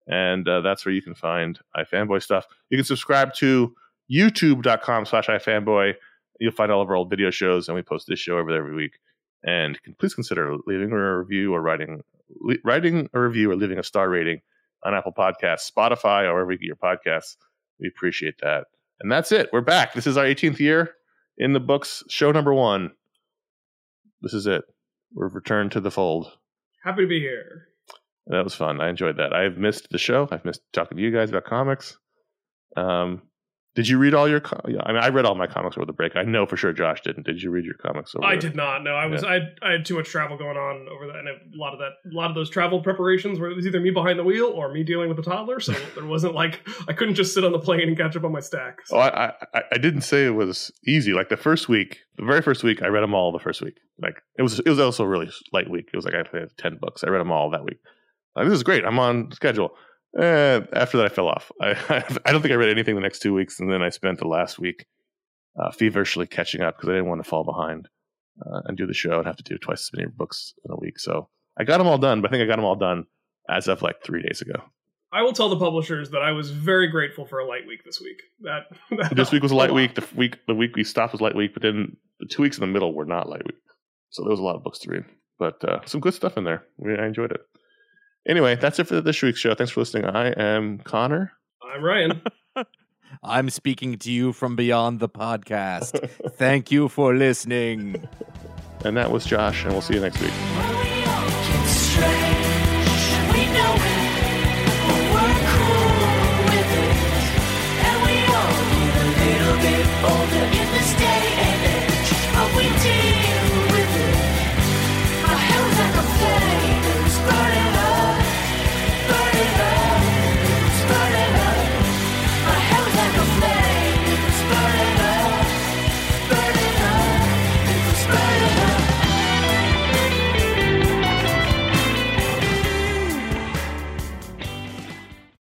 And uh, that's where you can find iFanboy stuff. You can subscribe to youtube.com slash iFanboy. You'll find all of our old video shows, and we post this show over there every week. And please consider leaving a review or writing writing a review or leaving a star rating on Apple Podcasts, Spotify, or wherever you get your podcasts. We appreciate that. And that's it. We're back. This is our 18th year in the books. Show number one. This is it. We've returned to the fold. Happy to be here. That was fun. I enjoyed that. I've missed the show. I've missed talking to you guys about comics. Um, did you read all your? Com- I mean, I read all my comics over the break. I know for sure Josh didn't. Did you read your comics over? I did not. No, I was. I, had, I had too much travel going on over that, and a lot of that, a lot of those travel preparations were it was either me behind the wheel or me dealing with the toddler. So there wasn't like I couldn't just sit on the plane and catch up on my stack. So Oh, I, I I didn't say it was easy. Like the first week, the very first week, I read them all. The first week, like it was it was also a really light week. It was like I had ten books. I read them all that week. Like, this is great. I'm on schedule. Eh, after that, I fell off. I I don't think I read anything the next two weeks, and then I spent the last week uh, feverishly catching up because I didn't want to fall behind uh, and do the show and have to do twice as many books in a week. So I got them all done, but I think I got them all done as of like three days ago. I will tell the publishers that I was very grateful for a light week this week. That, that this week was a light week. The week the week we stopped was light week, but then the two weeks in the middle were not light week. So there was a lot of books to read, but uh, some good stuff in there. I enjoyed it. Anyway, that's it for this week's show. Thanks for listening. I am Conor. I'm Ryan. I'm speaking to you from beyond the podcast. Thank you for listening. And that was Josh, and we'll see you next week.